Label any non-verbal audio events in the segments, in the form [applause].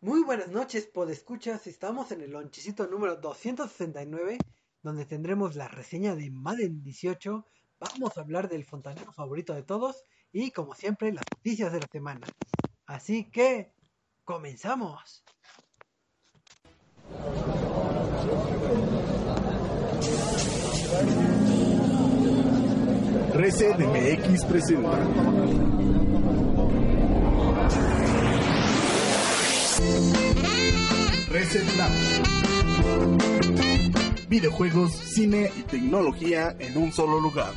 Muy buenas noches, podescuchas. Estamos en el lonchecito número 269, donde tendremos la reseña de Madden 18. Vamos a hablar del fontanero favorito de todos y, como siempre, las noticias de la semana. Así que, comenzamos. Reset MX presenta. Lab. Videojuegos, cine y tecnología en un solo lugar.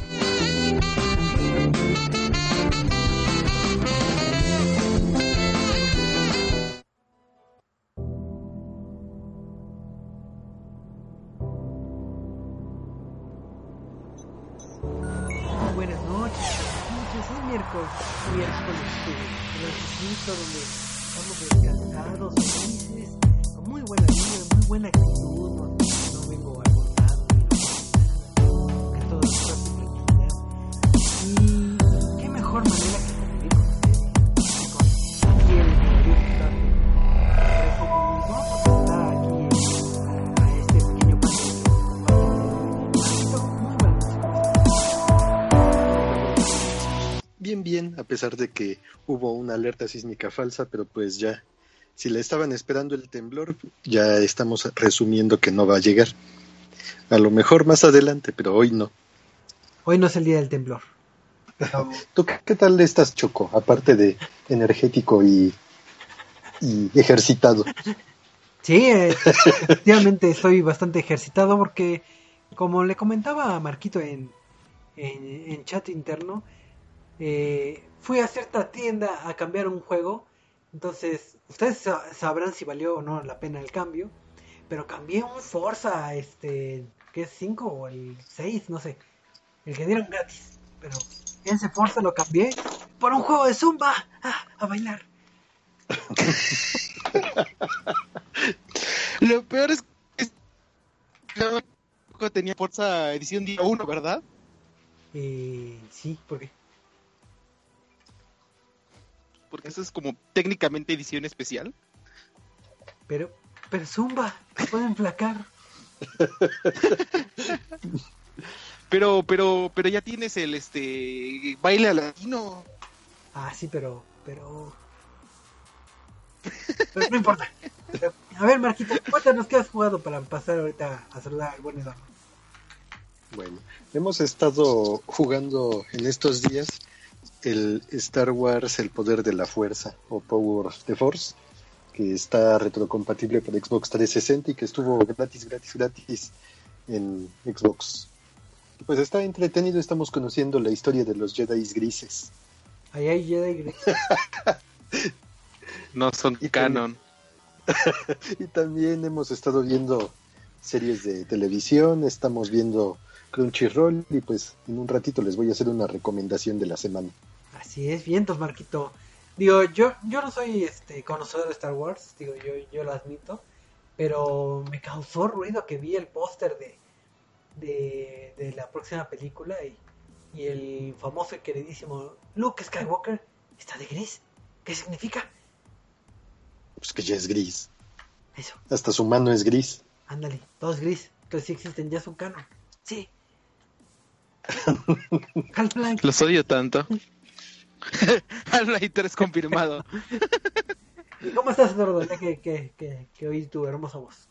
Buenas noches, noches, es miércoles, miércoles de donde estamos descansados, felices, con muy buena vida, muy buena actitud, no, no vengo agotado, no, que todo es felicidad. Y qué mejor manera que convivir con ustedes, con quien. Por eso vamos a aquí a este pequeño buenas Bien, bien, a pesar de que hubo una alerta sísmica falsa, pero pues ya, si la estaban esperando el temblor, ya estamos resumiendo que no va a llegar. A lo mejor más adelante, pero hoy no. Hoy no es el día del temblor. Pero ¿Tú qué, qué tal estás, Choco? Aparte de energético y, y ejercitado. sí, eh, efectivamente estoy bastante ejercitado porque, como le comentaba a Marquito en, en, en chat interno, eh, fui a cierta tienda a cambiar un juego. Entonces, ustedes sa- sabrán si valió o no la pena el cambio. Pero cambié un Forza, este, que es 5 o el 6, no sé. El que dieron gratis. Pero ese Forza lo cambié por un juego de Zumba. Ah, a bailar. [laughs] Lo peor es que tenía Forza edición día 1, ¿verdad? Eh, sí, porque Porque eso es como técnicamente edición especial. Pero, pero Zumba, te pueden flacar. Pero, pero, pero ya tienes el este baile latino. Ah, sí, pero, pero... Pero no importa. Pero, a ver, Marquito, cuéntanos qué has jugado para pasar ahorita a saludar al buen Eduardo. Bueno, hemos estado jugando en estos días el Star Wars El Poder de la Fuerza o Power of the Force, que está retrocompatible para Xbox 360 y que estuvo gratis, gratis, gratis en Xbox. Pues está entretenido, estamos conociendo la historia de los Jedi grises. Ahí hay Jedi Grey. No son Y canon. [laughs] Y también hemos estado viendo series de televisión, estamos viendo Crunchyroll y pues en un ratito les voy a hacer una recomendación de la semana. Así es, vientos, Marquito. Digo, yo, yo no soy este conocedor de Star Wars, digo, yo, yo lo admito, pero me causó ruido que vi el póster de, de, de la próxima película y, y el famoso y queridísimo Luke Skywalker está de gris. ¿Qué significa? Pues que ya es gris. Eso, Hasta su mano es gris. ándale, todo es gris. Entonces sí existen, ya es un canon. Sí. [laughs] Half-Life. Los odio tanto. [laughs] [laughs] Half-Life 3 confirmado. [laughs] ¿Y ¿Cómo estás, Eduardo? Que, que, que, que oí tu hermosa voz.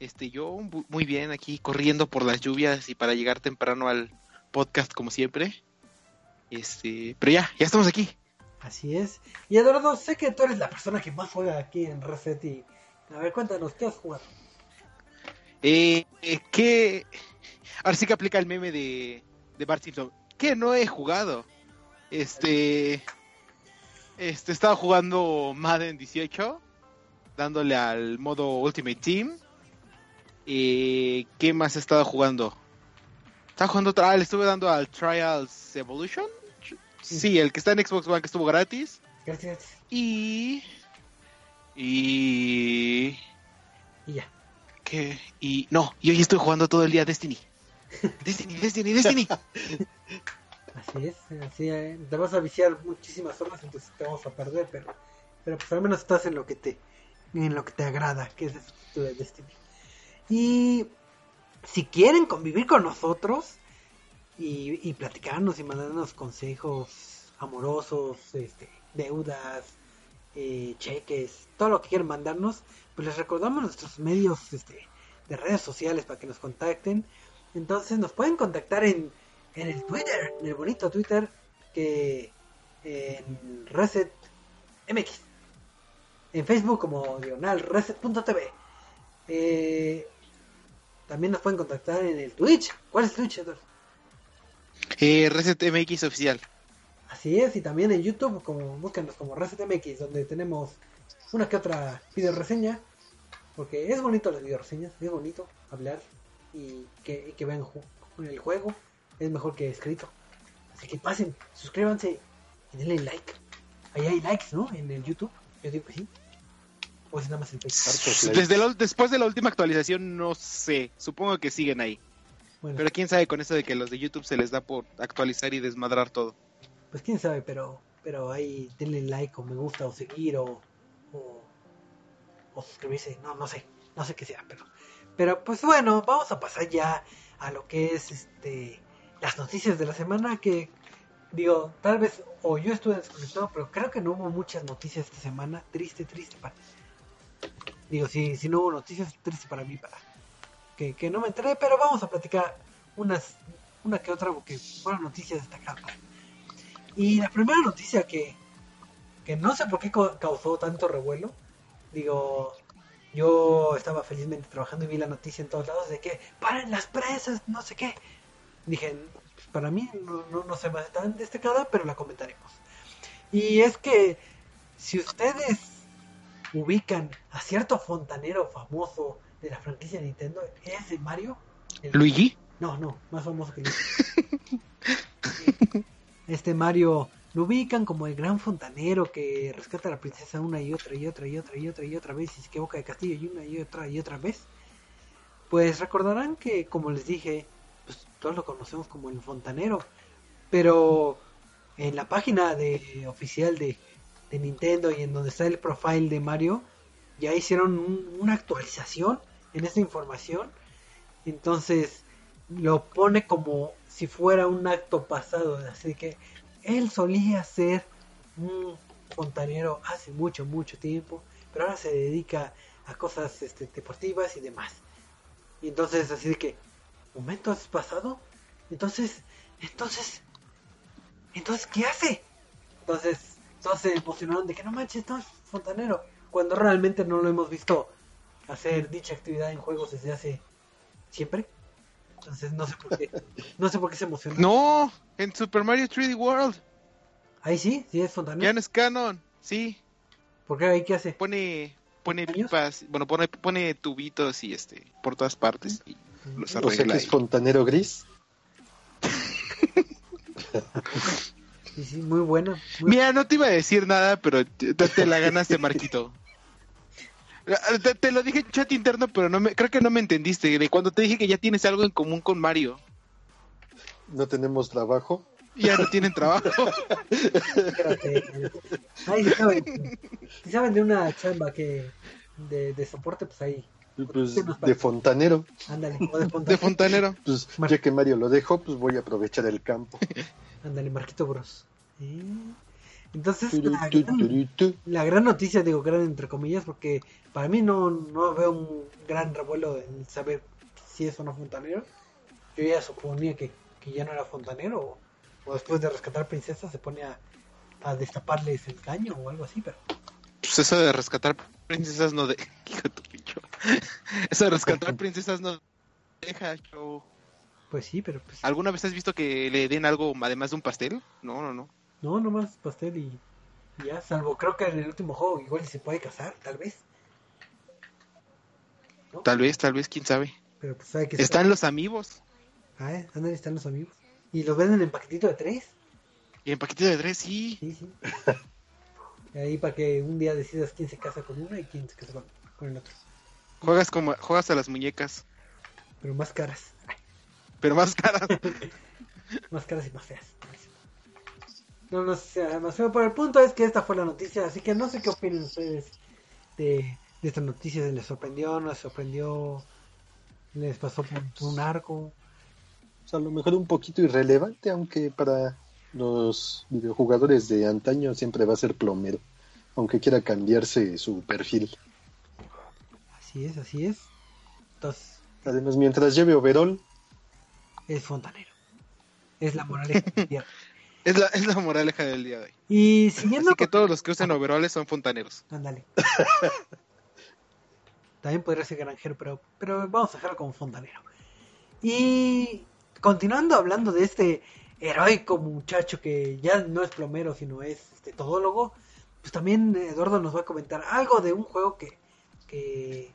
Este, yo muy bien aquí corriendo por las lluvias y para llegar temprano al podcast como siempre. Este, pero ya, ya estamos aquí. Así es. Y Eduardo, sé que tú eres la persona que más juega aquí en Reset y... A ver, cuéntanos, ¿qué has jugado? Eh, eh, ¿qué? Ahora sí que aplica el meme de, de Bart Simpson. ¿Qué no he jugado? Este. Este, estaba jugando Madden 18, dándole al modo Ultimate Team. Eh, ¿Qué más he estado jugando? Estaba jugando, otra- ah, le estuve dando al Trials Evolution. Sí, el que está en Xbox One que estuvo gratis. Gracias. Y. Y. Y ya. ¿Qué? Y. No, y hoy estoy jugando todo el día Destiny. Destiny, Destiny, Destiny. [laughs] Así es. Así, eh, te vas a viciar muchísimas horas, entonces te vamos a perder, pero... Pero pues al menos estás en lo que te... en lo que te agrada, que es tu destino. Y si quieren convivir con nosotros y, y platicarnos y mandarnos consejos amorosos, este, deudas, eh, cheques, todo lo que quieran mandarnos, pues les recordamos nuestros medios este, de redes sociales para que nos contacten. Entonces nos pueden contactar en, en el Twitter, en el bonito Twitter que en Reset MX. En Facebook como diagonal reset.tv. Eh, también nos pueden contactar en el Twitch. ¿Cuál es Twitch, Eduardo? Eh, Reset MX oficial. Así es, y también en YouTube, como búscanos como Reset MX, donde tenemos una que otra video reseña. Porque es bonito las video reseñas, es bonito hablar y que, y que vean el juego. Es mejor que escrito. Así que pasen, suscríbanse y denle like. Ahí hay likes, ¿no? En el YouTube. Yo digo que sí. O es nada más el Facebook. Desde la- después de la última actualización, no sé. Supongo que siguen ahí. Bueno, Pero quién sabe con eso de que los de YouTube se les da por actualizar y desmadrar todo. pues quién sabe, pero pero ahí denle like o me gusta o seguir o, o, o suscribirse. No, no sé. No sé qué sea, pero pero pues bueno, vamos a pasar ya a lo que es este las noticias de la semana que digo, tal vez o yo estuve desconectado, pero creo que no hubo muchas noticias esta semana. Triste, triste para Digo, si, si no hubo noticias, triste para mí, para que, que no me enteré, pero vamos a platicar unas, una que otra, porque fueron noticias destacadas. Y la primera noticia que, que no sé por qué causó tanto revuelo, digo, yo estaba felizmente trabajando y vi la noticia en todos lados de que paren las presas, no sé qué. Dije, para mí no, no, no se me hace tan destacada, pero la comentaremos. Y es que si ustedes ubican a cierto fontanero famoso de la franquicia Nintendo, ¿es de Mario? El- ¿Luigi? no, no, más famoso que Luigi. Este Mario lo ubican como el gran fontanero que rescata a la princesa una y otra y otra y otra y otra y otra vez y se equivoca de castillo y una y otra y otra vez. Pues recordarán que, como les dije, todos lo conocemos como el fontanero. Pero en la página de oficial de, Nintendo y en donde está el profile de Mario, ya hicieron un- una actualización en esta información. Entonces lo pone como si fuera un acto pasado. Así que él solía ser un fontanero hace mucho, mucho tiempo, pero ahora se dedica a cosas este, deportivas y demás. Y entonces, así que, ¿momento has pasado? Entonces, entonces, entonces, ¿qué hace? Entonces, todos se emocionaron de que no manches, no es fontanero, cuando realmente no lo hemos visto hacer dicha actividad en juegos desde hace siempre. Entonces, no sé por qué, no sé por qué se emociona. No, en Super Mario 3D World. Ahí sí, sí es fontanero. Ya no es canon. Sí, ¿Por qué ahí qué hace? pone pone pipas, bueno, pone pone tubitos y este por todas partes y los O sea que es fontanero gris. [laughs] Sí, sí, muy bueno. muy- Mira, no te iba a decir nada, pero te, te la ganaste, Marquito. [laughs] Te, te lo dije en chat interno, pero no me, creo que no me entendiste. De cuando te dije que ya tienes algo en común con Mario. No tenemos trabajo. Ya no tienen trabajo. [laughs] Espérate. Ahí si saben, si saben de una chamba que de, de soporte, pues ahí, Pues nos [laughs] de fontanero. ándale, de De fontanero. Pues Mar- ya que Mario lo dejó, pues voy a aprovechar el campo. [laughs] Ándale, Marquito Bros. ¿Eh? Entonces, la gran, la noticia, digo gran entre comillas, porque para mí no, no veo un gran revuelo en saber si es o no fontanero. Yo ya suponía que, que ya no era fontanero, o, o después de rescatar princesas se pone a, a destaparles el caño o algo así, pero Pues eso de rescatar princesas no de... [laughs] [laughs] Eso de rescatar princesas no deja show. pues sí, pero pues ¿Alguna vez has visto que le den algo además de un pastel? No, no, no. no, nomás pastel y, ya, salvo creo que en el último juego igual se puede casar, tal vez. ¿No? Tal vez, tal vez, quién sabe. Pero pues sabe que Están los amigos. Ah, ¿eh? ándale, están los amigos. Y los venden en paquetito de tres. Y en paquete de tres, sí. Sí, sí. [laughs] Y Ahí para que un día decidas quién se casa con una y quién se casa con el otro. Juegas como juegas a las muñecas, Pero más caras. pero más caras. [laughs] Más caras y más feas. No, no sé, más feo. Pero el punto es que esta fue la noticia. Así que no sé qué opinan ustedes de, de esta noticia les sorprendió, no les sorprendió, les pasó por un arco. O sea, a lo mejor un poquito irrelevante, aunque para los videojugadores de antaño siempre va a ser plomero, aunque quiera cambiarse su perfil. Así es, así es. Entonces, Además, mientras lleve overall, es fontanero. Es la moraleja [laughs] del día. Es la, es la moraleja del día de hoy. Y siguiendo Así que con- todos los que usen overoles son fontaneros. Ándale. También podría ser granjero, pero, pero vamos a dejarlo como fontanero. Y continuando hablando de este heroico muchacho que ya no es plomero, sino es este, todólogo, pues también Eduardo nos va a comentar algo de un juego que, que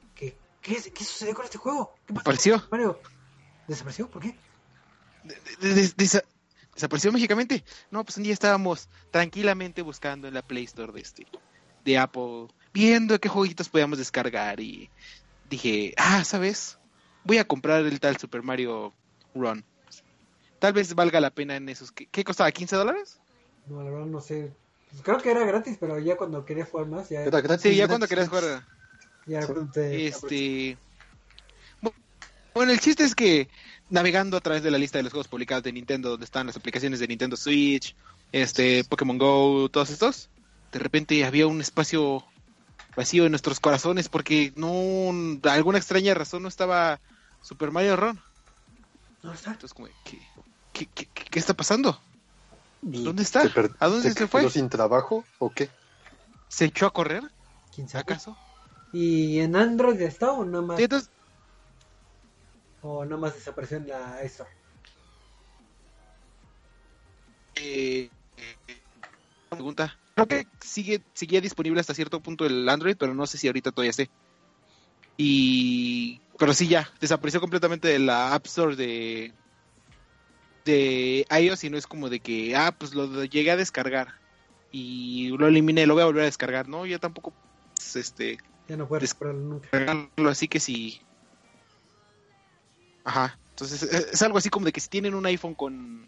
¿qué, qué sucedió con este juego? ¿Qué pasó? Apareció. Mario, ¿desapareció? ¿Por qué? De- de- de- desa- desapareció mágicamente. No, pues un día estábamos tranquilamente buscando en la Play Store de este de Apple, viendo qué jueguitos podíamos descargar y dije, ah, ¿sabes? Voy a comprar el tal Super Mario Run. Tal vez valga la pena en esos. ¿Qué, qué costaba? ¿15 dólares? No, la verdad no sé. Pues creo que era gratis, pero ya cuando quería jugar más, ya, era gratis. Sí, ya gratis. cuando querías jugar. Ya Sí. te- Este. bu- Bueno, el chiste es que navegando a través de la lista de los juegos publicados de Nintendo, donde están las aplicaciones de Nintendo Switch, este, Pokémon Go, todos estos, de repente había un espacio vacío en nuestros corazones porque no, de alguna extraña razón no estaba Super Mario Run. ¿No está? Entonces, como, ¿qué, qué, qué, qué- qué está pasando? ¿Dónde está? ¿Se per- ¿A dónde se se fue? quedó sin trabajo o qué? ¿Se echó a correr? ¿Quién sabe? ¿Acaso? ¿Y en Android está o nada más? Sí, entonces, ¿O nada más desapareció en la Store? eh, pregunta. Creo que sigue seguía disponible hasta cierto punto el Android, pero no sé si ahorita todavía esté. Y pero sí ya desapareció completamente de la App Store de de iOS y no es como de que ah pues lo llegué a descargar y lo eliminé, lo voy a volver a descargar, no, ya tampoco pues, este Ya no puedes Des- comprarlo nunca. así que sí. Ajá. Entonces es, es algo así como de que si tienen un iPhone con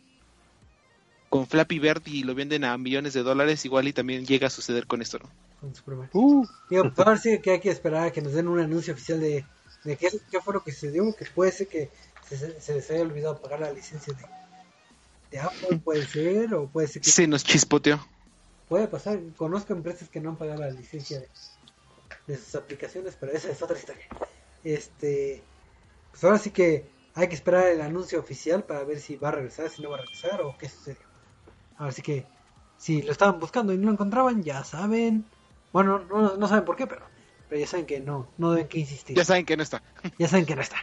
con Flappy Bird y lo venden a millones de dólares, igual y también llega a suceder con esto, ¿no? Con Super. Uh, Digo, ahora sí que hay que esperar a que nos den un anuncio oficial de, de qué, qué fue lo que se dio. Que puede ser que se, se les haya olvidado pagar la licencia de, de Apple, puede ser, o puede ser que Se nos chispoteó. puede pasar. Conozco empresas que no han pagado la licencia de, de sus aplicaciones, pero esa es otra historia. Este, pues ahora sí que hay que esperar el anuncio oficial para ver si va a regresar, si no va a regresar o qué sucedió. Así que si lo estaban buscando y no lo encontraban, ya saben. Bueno, no, no saben por qué, pero, pero ya saben que no, no deben que insistir. Ya saben que no está. Ya saben que no está.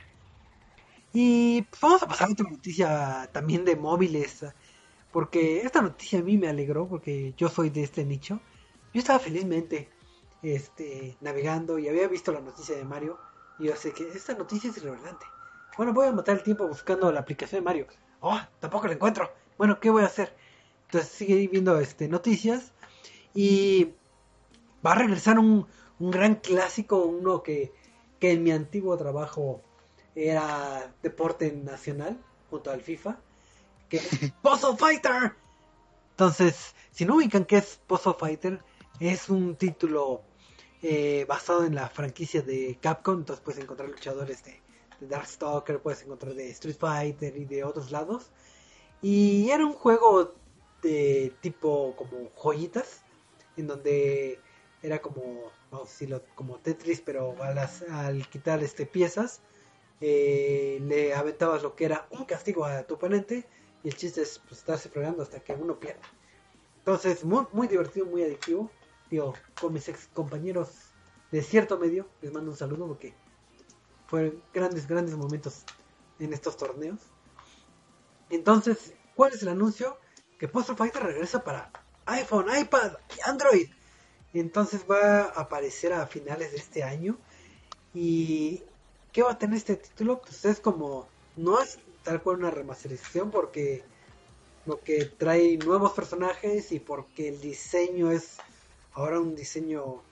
Y pues, vamos a pasar a otra noticia también de móviles. Porque esta noticia a mí me alegró porque yo soy de este nicho. Yo estaba felizmente este, navegando y había visto la noticia de Mario. Y yo sé que esta noticia es irrelevante. Bueno, voy a matar el tiempo buscando la aplicación de Mario. Oh, tampoco la encuentro. Bueno, ¿qué voy a hacer? Entonces sigue viendo este, noticias. Y va a regresar un, un gran clásico, uno que, que en mi antiguo trabajo era deporte nacional junto al FIFA, que es [laughs] Puzzle Fighter. Entonces, si no ubican qué es Puzzle Fighter, es un título eh, basado en la franquicia de Capcom, entonces puedes encontrar luchadores de, de Darkstalker, puedes encontrar de Street Fighter y de otros lados. Y era un juego de tipo como joyitas, en donde era como, vamos a decirlo, como Tetris, pero al quitar este piezas, eh, le aventabas lo que era un castigo a tu oponente y el chiste es pues, estarse fregando hasta que uno pierda. Entonces, muy divertido, muy adictivo. Con mis ex compañeros de cierto medio, les mando un saludo porque fueron grandes, grandes momentos en estos torneos. Entonces, ¿cuál es el anuncio? Que Puzzle Fighter regresa para iPhone, iPad y Android. Entonces va a aparecer a finales de este año. ¿Y qué va a tener este título? Pues es como, no es tal cual una remasterización porque lo que trae nuevos personajes y porque el diseño es ahora un diseño,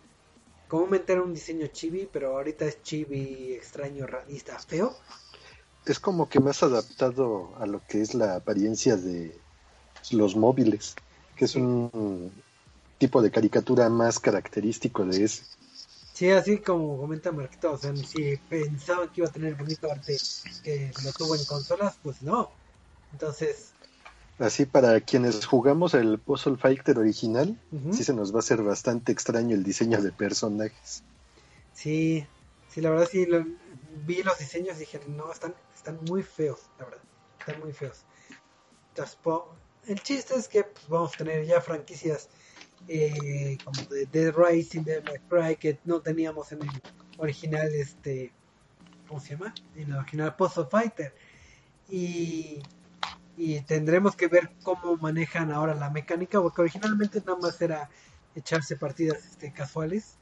comúnmente era un diseño chibi, pero ahorita es chibi extraño, realista, feo. es como que más adaptado a lo que es la apariencia de los móviles, que es un tipo de caricatura más característico de ese. Sí, así como comenta Marquito, o sea, si pensaban que iba a tener bonito arte que lo tuvo en consolas, pues no. Entonces, Así para quienes jugamos el Puzzle Fighter original, Ujú. sí se nos va a hacer bastante extraño el diseño de personajes. sí, sí, la verdad sí, lo- vi los diseños y dije, no, están, están muy feos, la verdad, están muy feos. Entonces, el chiste es que pues, vamos a tener ya franquicias eh, como de Dead Rising, de Cry, que no teníamos en el original, este, ¿cómo se llama? En el original Puzzle Fighter. Y, y tendremos que ver cómo manejan ahora la mecánica, porque originalmente nada más era echarse partidas este, casuales.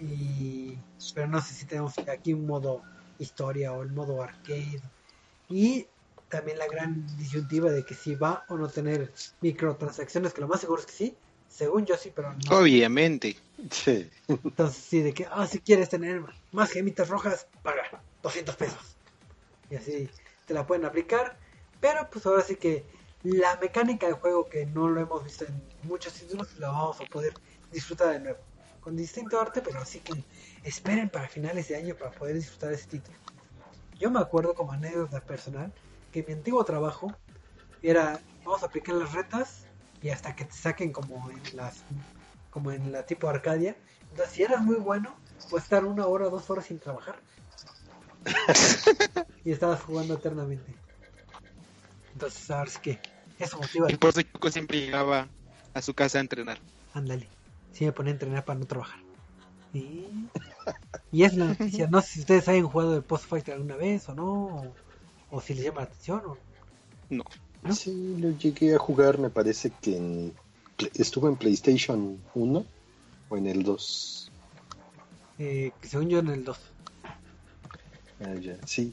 Y, pero no sé si tenemos aquí un modo historia o el modo arcade. Y también la gran disyuntiva de que si va o no tener microtransacciones, que lo más seguro es que sí. Según yo sí, pero no. Obviamente. Sí. Entonces sí, de que, ah, si quieres tener más gemitas rojas, paga 200 pesos. Y así te la pueden aplicar. Pero pues ahora sí que la mecánica del juego que no lo hemos visto en muchos títulos, la vamos a poder disfrutar de nuevo. Con distinto arte, pero así que esperen para finales de año para poder disfrutar de ese título. Yo me acuerdo como anécdota personal que mi antiguo trabajo era, vamos a aplicar las retas y hasta que te saquen como en las como en la tipo Arcadia. Entonces, si eras muy bueno, puedes estar una hora o dos horas sin trabajar. [laughs] y estabas jugando eternamente. Entonces, sabes que eso motiva. Y por eso Choco siempre llegaba a su casa a entrenar. Ándale. Sí me pone a entrenar para no trabajar. Y, y es la noticia. No sé si ustedes hayan jugado el Post Fighter alguna vez o no. O, o si les llama la atención. O... No. ¿No? Sí, lo llegué a jugar, me parece que en, estuvo en PlayStation 1 o en el 2. Eh, según yo en el 2. Ah, ya. Sí,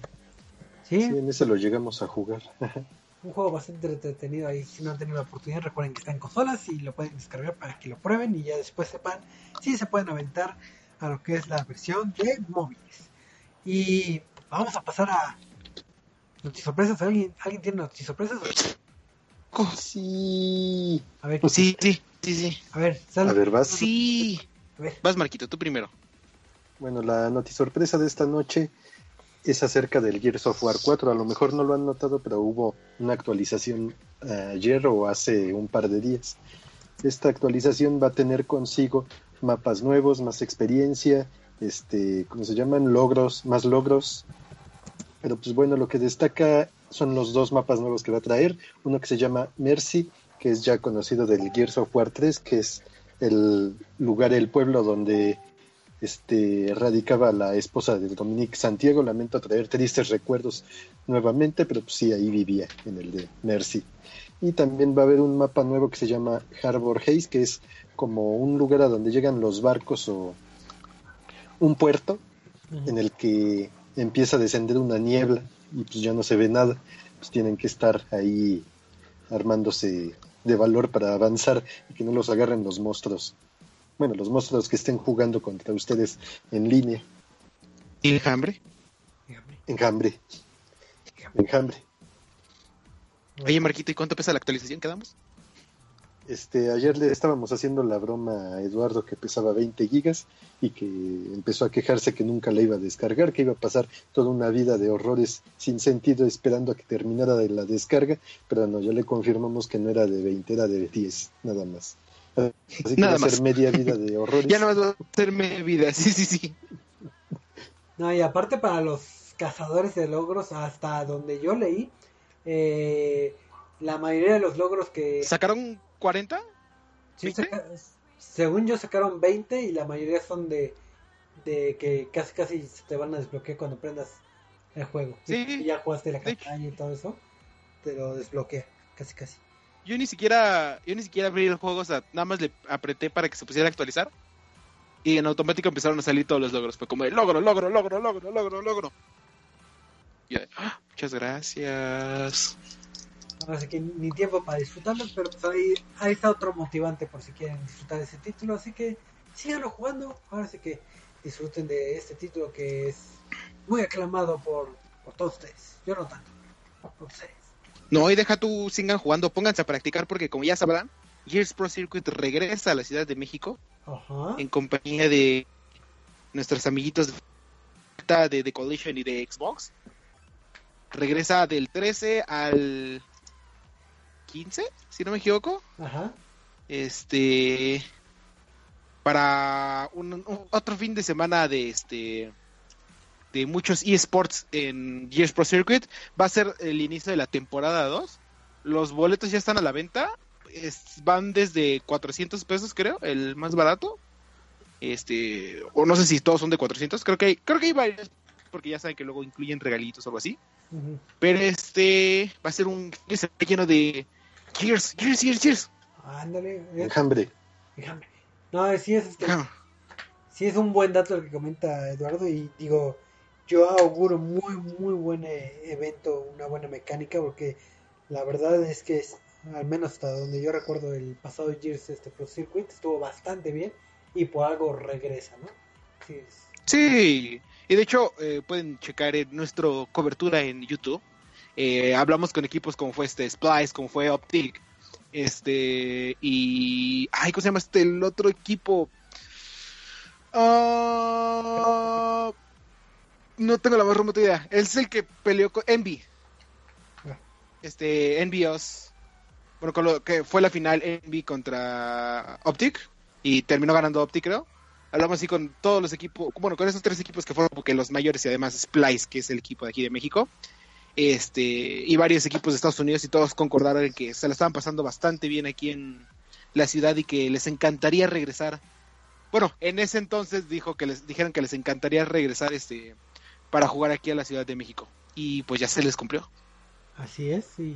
¿Sí? sí, en ese lo llegamos a jugar. [laughs] Un juego bastante entretenido ahí. Si no han tenido la oportunidad, recuerden que está en consolas y lo pueden descargar para que lo prueben y ya después sepan si se pueden aventar a lo que es la versión de móviles. Y vamos a pasar a noticias ¿Alguien, ¿Alguien tiene noticias Sí. A ver, Sí, sí, sí, sí. a ver, sal. A ver, vas. Sí. A ver. Vas, Marquito, tú primero. Bueno, la notisorpresa de esta noche es acerca del Gears of War 4. A lo mejor no lo han notado, pero hubo una actualización ayer o hace un par de días. Esta actualización va a tener consigo mapas nuevos, más experiencia, este, ¿cómo se llaman? Logros, más logros. Pero pues bueno, lo que destaca son los dos mapas nuevos que va a traer. Uno que se llama Mercy, que es ya conocido del Gears of War 3, que es el lugar, el pueblo donde este, radicaba la esposa de Dominique Santiago. Lamento traer tristes recuerdos nuevamente, pero pues sí, ahí vivía, en el de Mercy. Y también va a haber un mapa nuevo que se llama Harbor Haze, que es como un lugar a donde llegan los barcos o un puerto en el que empieza a descender una niebla y pues ya no se ve nada. Pues tienen que estar ahí armándose de valor para avanzar y que no los agarren los monstruos. Bueno, los monstruos que estén jugando contra ustedes en línea. ¿Enjambre? Enjambre. Enjambre. Oye, Marquito, ¿y cuánto pesa la actualización que damos? Este, ayer le estábamos haciendo la broma a Eduardo que pesaba 20 gigas y que empezó a quejarse que nunca la iba a descargar, que iba a pasar toda una vida de horrores sin sentido esperando a que terminara de la descarga, pero no, ya le confirmamos que no era de 20, era de 10, nada más. Así que Nada va a ser más. media vida [laughs] de horrores. Ya no va a hacerme vida, sí, sí, sí. No, y aparte para los cazadores de logros, hasta donde yo leí, eh, la mayoría de los logros que... ¿Sacaron 40? Sí, según yo sacaron 20 y la mayoría son de, de que casi casi se te van a desbloquear cuando prendas el juego. Sí. Y ya jugaste la campaña y todo eso, te lo desbloquea, casi casi. Yo ni siquiera, yo ni siquiera abrí el juego, nada más le apreté para que se pusiera a actualizar. Y en automático empezaron a salir todos los logros. Fue como de logro, logro, logro, logro, logro, logro. Y yo "Ah, muchas gracias. Ahora sí que ni tiempo para disfrutarlos, pero pues ahí, ahí está otro motivante por si quieren disfrutar de ese título, así que síganlo jugando, ahora sí que disfruten de este título que es muy aclamado por, por todos ustedes, yo no tanto, por ustedes. No, y deja tú, sigan jugando, pónganse a practicar porque como ya sabrán, Gears Pro Circuit regresa a la Ciudad de México Ajá. en compañía de nuestros amiguitos de, de, de Collision y de Xbox. Regresa del 13 al 15, si no me equivoco. Ajá. Este para un, un- otro fin de semana de este de muchos eSports en Gears Pro Circuit. Va a ser el inicio de la temporada 2 los boletos ya están a la venta. Es- van desde 400 pesos creo el más barato. Este o no sé si todos son de 400 creo que hay, creo que hay varios porque ya saben que luego incluyen regalitos o algo así. Pero este va a ser un lleno de Gears Gears Gears Gears. Ándale. es- Enjambre. déjame. No, sí es, este, sí es un buen dato el que comenta Eduardo y digo, yo auguro muy, muy buen eh, evento, una buena mecánica porque la verdad es que es, al menos hasta donde yo recuerdo el pasado Gears este Pro Circuit estuvo bastante bien y por algo regresa, ¿no? Sí, y de hecho eh, pueden checar en nuestra cobertura en YouTube. Eh, hablamos con equipos como fue este Splice, como fue Optic, este y ay, ¿cómo se llama este el otro equipo? Ah, no tengo la más remota idea. Es el que peleó con Envy. Ah. Este Envios. Bueno, con lo que fue la final Envy contra Optic y terminó ganando Optic, creo hablamos así con todos los equipos, bueno, con esos tres equipos que fueron porque los mayores y además Splice, que es el equipo de aquí de México, este, y varios equipos de Estados Unidos y todos concordaron en que se la estaban pasando bastante bien aquí en la ciudad y que les encantaría regresar. Bueno, en ese entonces dijo que les dijeron que les encantaría regresar este para jugar aquí a la Ciudad de México y pues ya se les cumplió. así es y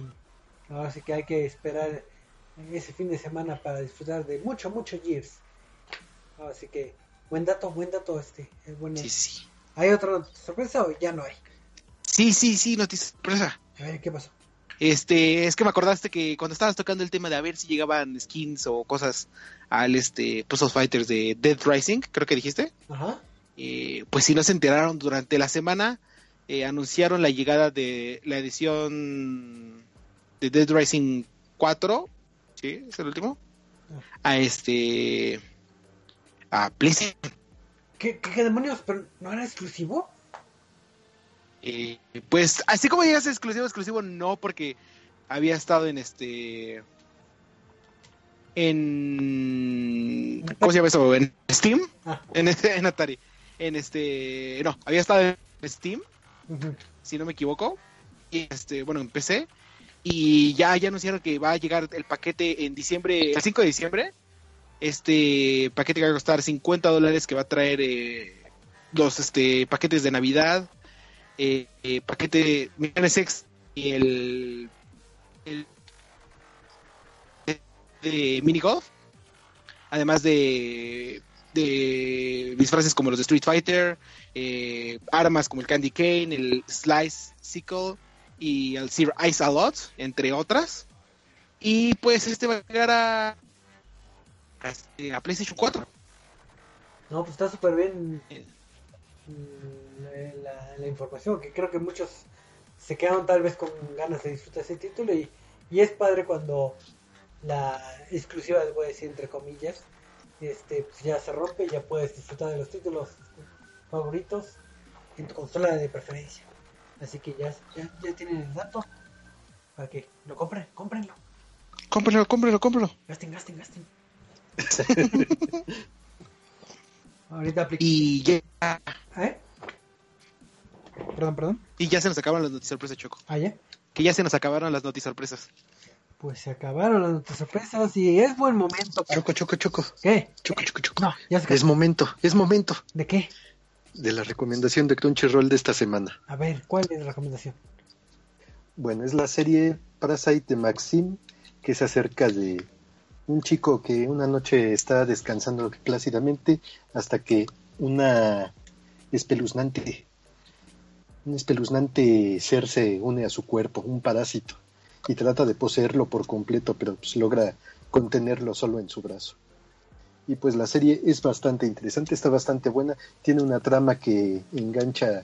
ahora sí que hay que esperar ese fin de semana para disfrutar de mucho, mucho Gears. Así que buen dato, buen dato este, es bueno. Sí, sí. ¿Hay otra sorpresa o ya no hay? Sí, sí, sí, noticia sorpresa. A ver, ¿qué pasó? Este, es que me acordaste que cuando estabas tocando el tema de a ver si llegaban skins o cosas al este Puzzle Fighters de Dead Rising, creo que dijiste, Ajá. Eh, pues si no se enteraron durante la semana, eh, anunciaron la llegada de la edición de Dead Rising 4, ¿sí? Es el último, a este, a PlayStation. ¿Qué, qué, qué demonios? ¿Pero no era exclusivo? Eh, pues así como llegas exclusivo, exclusivo no, porque había estado en este. En. ¿Cómo se llama eso? En Steam. Ah, En, este, en Atari. En este. No, había estado en Steam, si no me equivoco. Y este, bueno, en PC. Y ya, ya anunciaron que va a llegar el paquete en diciembre, el 5 de diciembre. Este paquete que va a costar 50 dólares, que va a traer eh, los este, paquetes de Navidad, eh, eh, paquete Millones X y el, el de, de mini golf, además de, de disfraces como los de Street Fighter, eh, armas como el Candy Cane, el Slice Sickle y el Sir Ice a Lot, entre otras. Y pues este va a llegar a, a, a PlayStation 4. No, pues está súper bien Eh. mm, la, la información, que creo que muchos se quedaron tal vez con ganas de disfrutar ese título y, y es padre cuando la exclusiva, les voy a decir entre comillas, este pues ya se rompe y ya puedes disfrutar de los títulos favoritos en tu consola de preferencia. Así que ya, ya, ya tienen el dato para que lo compren, cómprenlo, Cómpralo, cómpralo, cómpralo. gasten, gasten, gasten. [laughs] Ahorita aplica. Y ya, ¿Eh? Perdón, perdón. y ya se nos acabaron las noticias sorpresas, Choco. Ah, ya. Que ya se nos acabaron las noticias sorpresas. Pues se acabaron las noticias sorpresas y es buen momento. para- Choco, choco, choco. ¿Qué? Choco, choco, choco. No, ya se Es momento, es momento ¿De qué? de la recomendación de Crunchyroll de esta semana. A ver, ¿cuál es la recomendación? Bueno, es la serie Parasite de Maxim, que se acerca de un chico que una noche está descansando plácidamente hasta que una espeluznante, un espeluznante ser se une a su cuerpo, un parásito, y trata de poseerlo por completo, pero pues logra contenerlo solo en su brazo. Y pues la serie es bastante interesante, está bastante buena, tiene una trama que engancha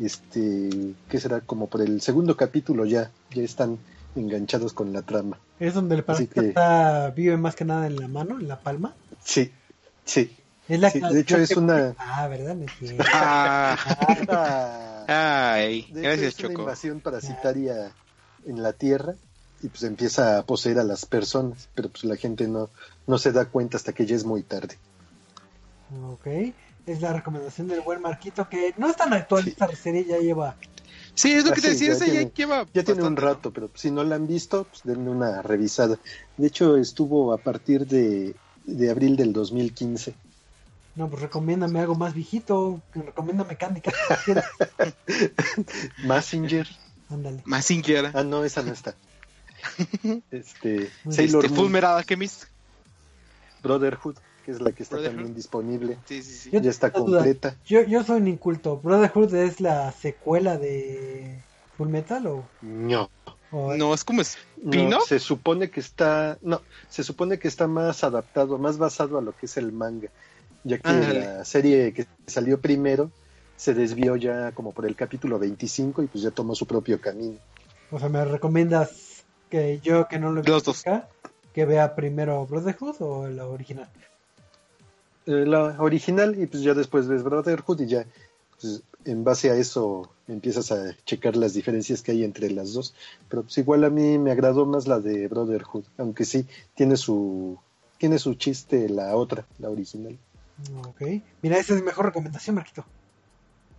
este, ¿qué será? Como por el segundo capítulo ya, ya están enganchados con la trama. Es donde el Así parásito que- está- vive más que nada en la mano, en la palma. Sí, sí. Es la Sí, de hecho, es que- una- Ah, ¿verdad? Es. Ah, [laughs] Ah, ay, de hecho, gracias, es una Choco. invasión parasitaria en la Tierra y pues empieza a poseer a las personas, pero pues la gente no, no se da cuenta hasta que ya es muy tarde. Ok. Es la recomendación del buen Marquito, que no es tan actual Sí. esta serie, ya lleva... Sí, es lo Ah, que te sí, decía, ya esa ya tiene- lleva Ya tiene un rato, pero si no la han visto, pues denle una revisada. De hecho, estuvo a partir de, de abril del 2015. No, pues recomiéndame algo más viejito, recomiéndame Candy quieres. [laughs] Messenger. Ándale. ¿no? Mazinger. Ah, no, esa no está. [laughs] Este, Sailor Este, Moon Full Metal Alchemist. Brotherhood, que es la que está también disponible. Sí, sí, sí. Yo Ya está completa. Yo, yo soy un inculto. ¿Brotherhood es la secuela de Full Metal o...? No. o- No, es como No, spin-off. se supone que está, no, se supone que está más adaptado, más basado a lo que es el manga, ya que la serie que salió primero se desvió ya como por el capítulo 25 y pues ya tomó su propio camino. O sea, ¿me recomiendas que yo que no lo acá, que vea primero Brotherhood o la original? Eh, la original y pues ya después ves Brotherhood y ya pues, en base a eso empiezas a checar las diferencias que hay entre las dos, pero pues igual a mí me agradó más la de Brotherhood, aunque sí tiene su tiene su chiste la otra, la original. Ok. Mira, esa es mi mejor recomendación, Marquito. Muy bien. Muy bien, Marquito.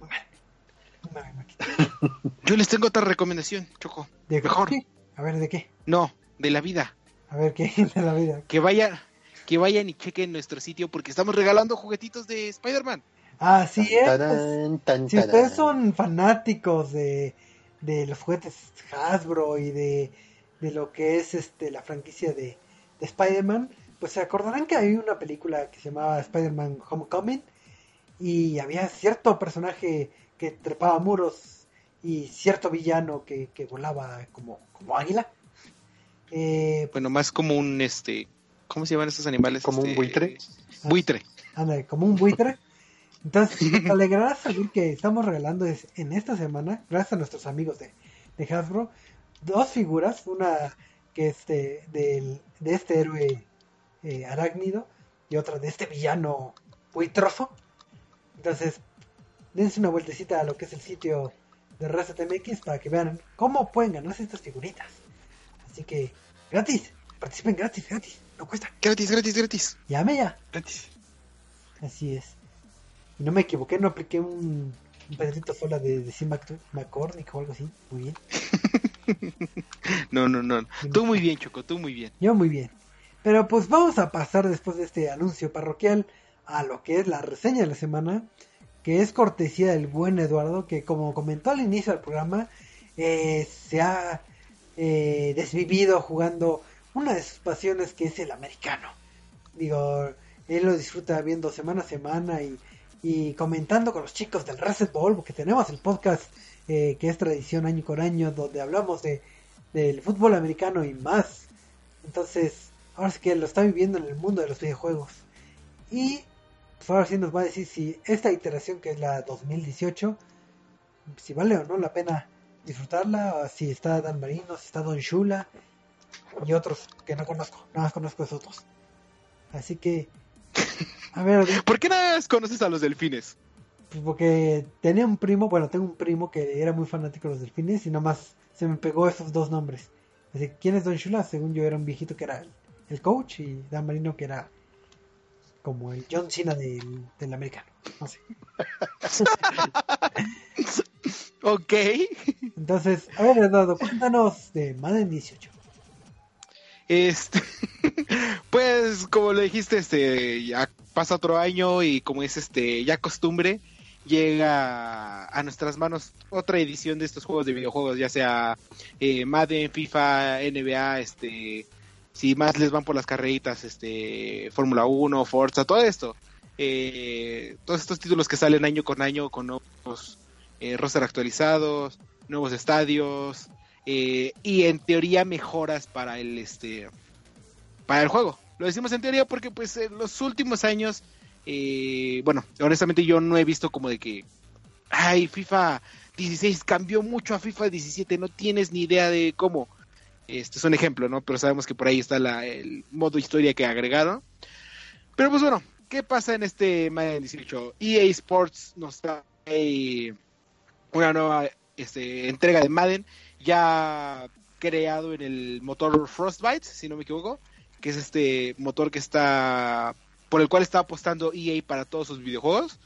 [laughs] Yo les tengo otra recomendación, Choco. ¿De Mejor. qué? A ver, ¿de qué? No, de la vida. A ver, ¿qué [laughs] de la vida? Que vayan, que vayan y chequen nuestro sitio porque estamos regalando juguetitos de Spider-Man. Así es. Tarán, tan, Si ustedes son fanáticos de, de los juguetes Hasbro y de, de lo que es este la franquicia de, de Spider-Man, pues se acordarán que hay una película que se llamaba Spider-Man Homecoming y había cierto personaje que trepaba muros y cierto villano que, que volaba como, como águila. Eh, Bueno, más como un este, ¿cómo se llaman esos animales? ¿Como un Este, buitre? Buitre. Ándale, como un buitre. [laughs] Entonces, te alegrarás saber que estamos regalando es- en esta semana, gracias a nuestros amigos de, de Hasbro, dos figuras, una que es de, del- de este héroe eh, arácnido y otra de este villano buitroso. Entonces, dense una vueltecita a lo que es el sitio de RZMX para que vean cómo pueden ganarse estas figuritas. Así que, gratis, participen gratis, gratis, no cuesta. Gratis, gratis, gratis. Llame ya. Gratis. Así es. Y no me equivoqué, no apliqué un, un pedacito sola de, de Sim McCormick o algo así. Muy bien. [laughs] No, no, no. Tú muy bien, Choco, tú muy bien. Yo muy bien. Pero pues vamos a pasar después de este anuncio parroquial a lo que es la reseña de la semana, que es cortesía del buen Eduardo, que como comentó al inicio del programa, eh, se ha eh, desvivido jugando una de sus pasiones que es el americano. Digo, él lo disfruta viendo semana a semana y, y comentando con los chicos del Reset Bowl, porque tenemos el podcast eh, que es tradición año con año, donde hablamos de del fútbol americano y más. Entonces, ahora sí que lo está viviendo en el mundo de los videojuegos. Y pues ahora sí nos va a decir si esta iteración que es la 2018, si vale o no la pena disfrutarla, o si está Dan Marino, si está Don Shula y otros que no conozco, nada más conozco esos dos. Así que, a ver, [laughs] ¿Por qué nada más conoces a los delfines? pues porque tenía un primo, bueno, tengo un primo que era muy fanático de los delfines y nomás se me pegó esos dos nombres. Así, ¿quién es Don Shula? Según yo era un viejito que era el, el coach y Dan Marino que era como el John Cena del, del americano. No sé. [laughs] Ok. Entonces, a ver, Eduardo, cuéntanos de Madden 18. Este, [laughs] pues como lo dijiste, este, ya pasa otro año y como es este, ya costumbre, llega a nuestras manos otra edición de estos juegos de videojuegos, ya sea eh, Madden, FIFA, NBA, este, si más les van por las carreritas, este, Fórmula 1, Forza, todo esto. Eh, todos estos títulos que salen año con año con nuevos eh, roster actualizados, nuevos estadios, eh, y en teoría mejoras para el este para el juego lo decimos en teoría porque pues en los últimos años eh, bueno honestamente yo no he visto como de que ay FIFA 16 cambió mucho a FIFA 17 no tienes ni idea de cómo este es un ejemplo no pero sabemos que por ahí está la, el modo historia que agregaron pero pues bueno ¿qué pasa en este Madden 18? EA Sports nos trae una nueva este, entrega de Madden ya creado en el motor Frostbite, si no me equivoco, que es este motor que está por el cual está apostando EA para todos sus videojuegos.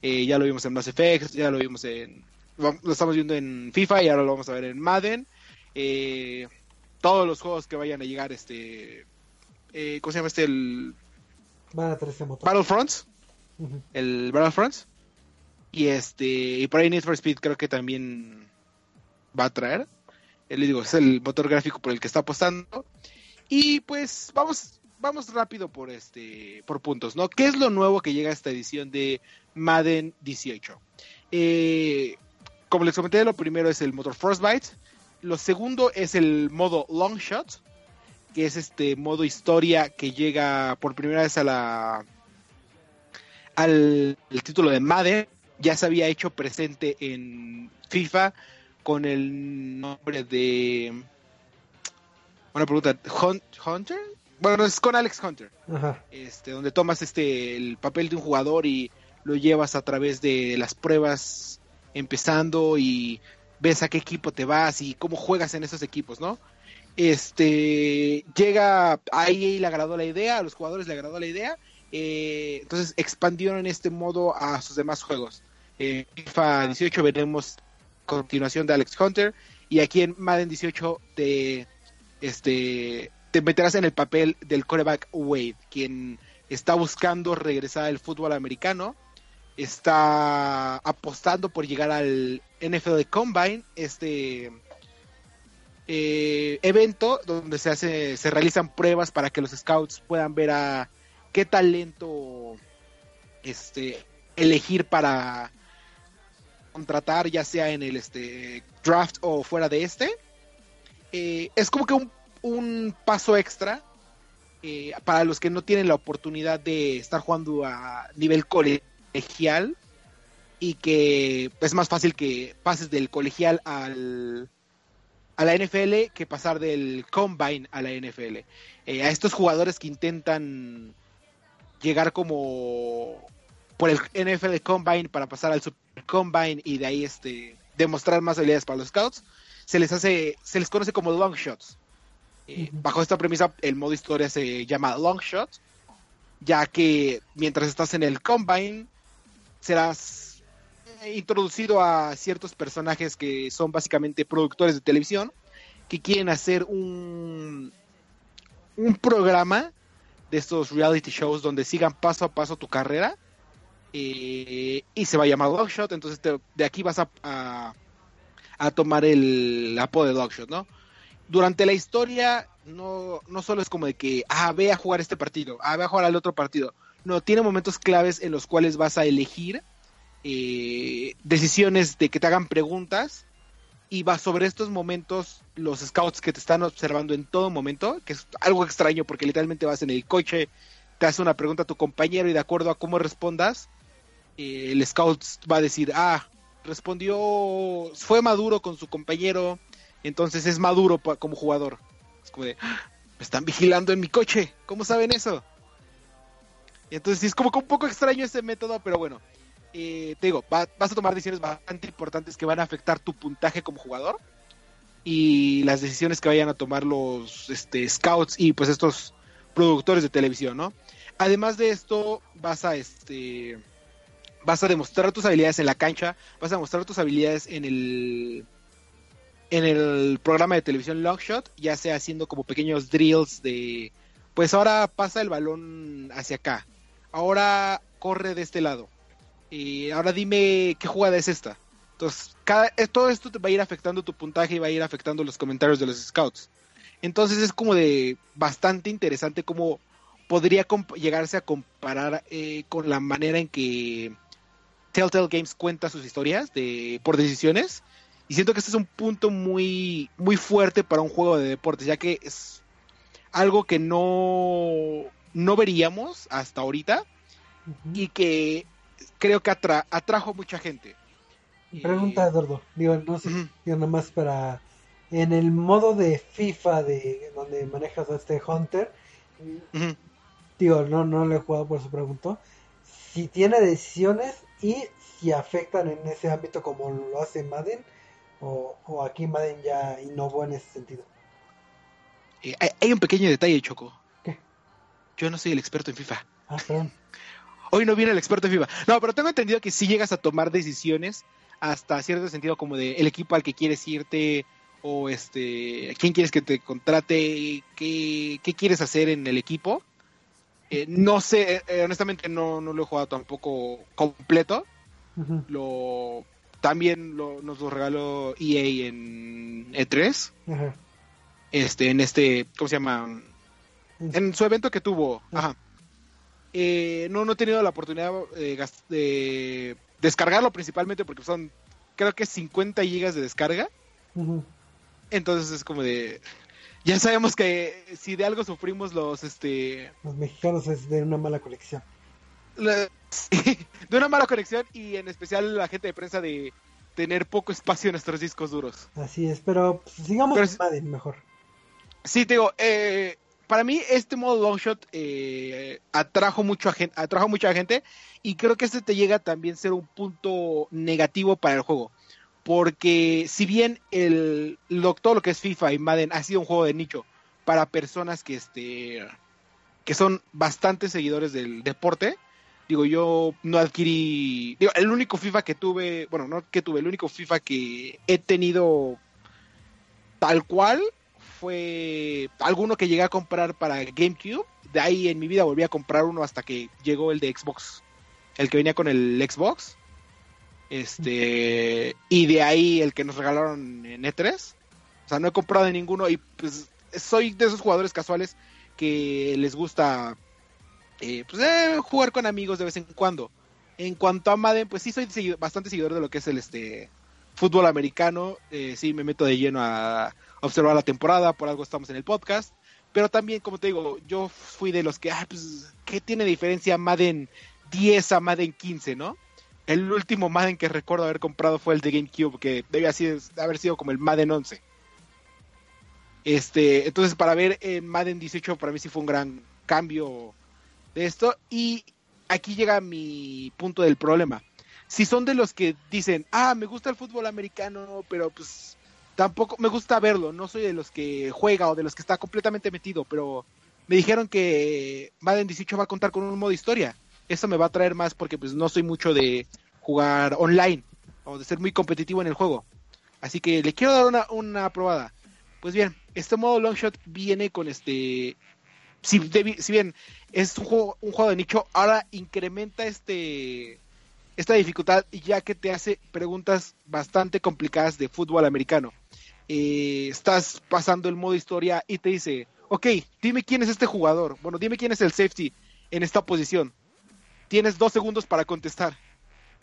Eh, ya lo vimos en Mass Effect, ya lo vimos en lo estamos viendo en FIFA y ahora lo vamos a ver en Madden. Eh, todos los juegos que vayan a llegar, este, eh, ¿cómo se llama este? El motor. Battlefronts, el Battlefronts. Y este, y por ahí Need for Speed creo que también va a traer. Eh, le digo, es el motor gráfico por el que está apostando. Y pues vamos, vamos rápido por este, por puntos, ¿no? ¿Qué es lo nuevo que llega a esta edición de Madden 18? Eh, como les comenté, lo primero es el motor Frostbite. Lo segundo es el modo Long Shot, que es este modo historia que llega por primera vez a la al el título de Madden. Ya se había hecho presente en FIFA con el nombre de una pregunta Hun- Hunter. Bueno, es con Alex Hunter Ajá. este, donde tomas este el papel de un jugador y lo llevas a través de las pruebas empezando y ves a qué equipo te vas y cómo juegas en esos equipos, ¿no? Este llega a EA le agradó la idea, a los jugadores le agradó la idea, eh, entonces expandieron este modo a sus demás juegos. En FIFA 18 veremos continuación de Alex Hunter y aquí en Madden 18 te este te meterás en el papel del coreback Wade, quien está buscando regresar al fútbol americano, está apostando por llegar al NFL Combine, este eh, evento donde se se realizan pruebas para que los scouts puedan ver a qué talento este elegir para contratar, ya sea en el este draft o fuera de este. Eh, es como que un, un paso extra eh, para los que no tienen la oportunidad de estar jugando a nivel colegial y que es más fácil que pases del colegial al a la NFL que pasar del combine a la NFL. Eh, a estos jugadores que intentan llegar como por el NFL combine para pasar al super combine y de ahí este demostrar más habilidades para los scouts, se les hace se les conoce como long shots. Eh. Bajo esta premisa, el modo historia se llama long shot, ya que mientras estás en el combine serás eh, introducido a ciertos personajes que son básicamente productores de televisión que quieren hacer un un programa de estos reality shows donde sigan paso a paso tu carrera eh, y se va a llamar Logshot, entonces de aquí vas a, a, tomar el apodo de Logshot, ¿no? Durante la historia no, no solo es como de que, ah, ve a jugar este partido, ah, ve a jugar al otro partido, no, tiene momentos claves en los cuales vas a elegir eh, decisiones de que te hagan preguntas y va sobre estos momentos los scouts que te están observando en todo momento, que es algo extraño porque literalmente vas en el coche, te hace una pregunta a tu compañero y de acuerdo a cómo respondas, eh, el scout va a decir, ah, respondió, fue maduro con su compañero, entonces es maduro como jugador. Es como de, "Ah, me están vigilando en mi coche, ¿cómo saben eso? Entonces sí es como que un poco extraño ese método, pero bueno, eh, te digo, va- vas a tomar decisiones bastante importantes que van a afectar tu puntaje como jugador y las decisiones que vayan a tomar los este, scouts y pues estos productores de televisión, ¿no? Además de esto, vas a este vas a demostrar tus habilidades en la cancha, vas a demostrar tus habilidades en el en el programa de televisión Longshot, ya sea haciendo como pequeños drills de pues ahora pasa el balón hacia acá. Ahora corre de este lado. Y ahora dime qué jugada es esta. Entonces, cada, eh, todo esto te va a ir afectando tu puntaje y va a ir afectando los comentarios de los scouts. Entonces es como de bastante interesante cómo podría llegarse a comparar eh, con la manera en que Telltale Games cuenta sus historias de por decisiones. Y siento que este es un punto muy, muy fuerte para un juego de deportes, ya que es algo que no, no veríamos hasta ahorita y que creo que atra- atrajo mucha gente. Pregunta, Eduardo. Digo, no sé, Ujú. digo, nomás para. En el modo de FIFA de donde manejas a este Hunter, digo, no, no lo he jugado por su pregunto, si tiene decisiones y si afectan en ese ámbito como lo hace Madden, o, o aquí Madden ya innovó en ese sentido. Eh, hay, hay un pequeño detalle, Choco. Yo no soy el experto en FIFA. Ah. Hoy no viene el experto en FIFA. No, pero tengo entendido que si llegas a tomar decisiones hasta cierto sentido como de el equipo al que quieres irte o este quién quieres que te contrate, qué, qué quieres hacer en el equipo. Eh, no sé, eh, honestamente no, no lo he jugado tampoco completo. Lo también lo, nos lo regaló EA en E3, Ajá. este en este, ¿cómo se llama? En su evento que tuvo, ajá. Eh, no, no he tenido la oportunidad de, gas- de descargarlo principalmente porque son, creo que 50 gigas de descarga. Entonces es como de, ya sabemos que si de algo sufrimos los, este, Los mexicanos es de una mala colección. la- [laughs] sí, de una mala conexión y en especial la gente de prensa de tener poco espacio en nuestros discos duros. Así es, pero pues, sigamos Pero con Madden mejor. Sí, te digo, eh, para mí este modo longshot eh, atrajo mucho a gente, atrajo mucha gente y creo que este te llega también a ser un punto negativo para el juego. Porque si bien el, lo- todo lo que es FIFA y Madden ha sido un juego de nicho para personas que este que son bastante seguidores del deporte, digo, yo no adquirí, digo, el único FIFA que tuve, bueno, no que tuve, el único FIFA que he tenido tal cual fue alguno que llegué a comprar para GameCube. De ahí en mi vida volví a comprar uno hasta que llegó el de Xbox. El que venía con el Xbox. Este. Y de ahí el que nos regalaron en E3. O sea, no he comprado de ninguno. Y pues soy de esos jugadores casuales que les gusta eh, pues, eh, jugar con amigos de vez en cuando. En cuanto a Madden, pues sí soy bastante seguidor de lo que es el este fútbol americano. Eh, sí, me meto de lleno a observar la temporada, por algo estamos en el podcast. Pero también, como te digo, yo fui de los que, ah, pues, ¿qué tiene diferencia Madden 10 a Madden 15, no? El último Madden que recuerdo haber comprado fue el de GameCube, que debe así haber sido como el Madden 11. Este, entonces para ver en Madden 18 para mí sí fue un gran cambio de esto. Y aquí llega mi punto del problema. Si son de los que dicen, ah, me gusta el fútbol americano, pero pues tampoco me gusta verlo, no soy de los que juega o de los que está completamente metido, pero me dijeron que Madden 18 va a contar con un modo historia. Eso me va a traer más porque pues no soy mucho de jugar online o de ser muy competitivo en el juego. Así que le quiero dar una, una probada. Pues bien, este modo Longshot viene con este... Si, debi- si bien es un juego, un juego de nicho, ahora incrementa este esta dificultad ya que te hace preguntas bastante complicadas de fútbol americano. Eh, estás pasando el modo historia y te dice, ok, dime quién es este jugador. Bueno, dime quién es el safety en esta posición. Tienes dos segundos para contestar.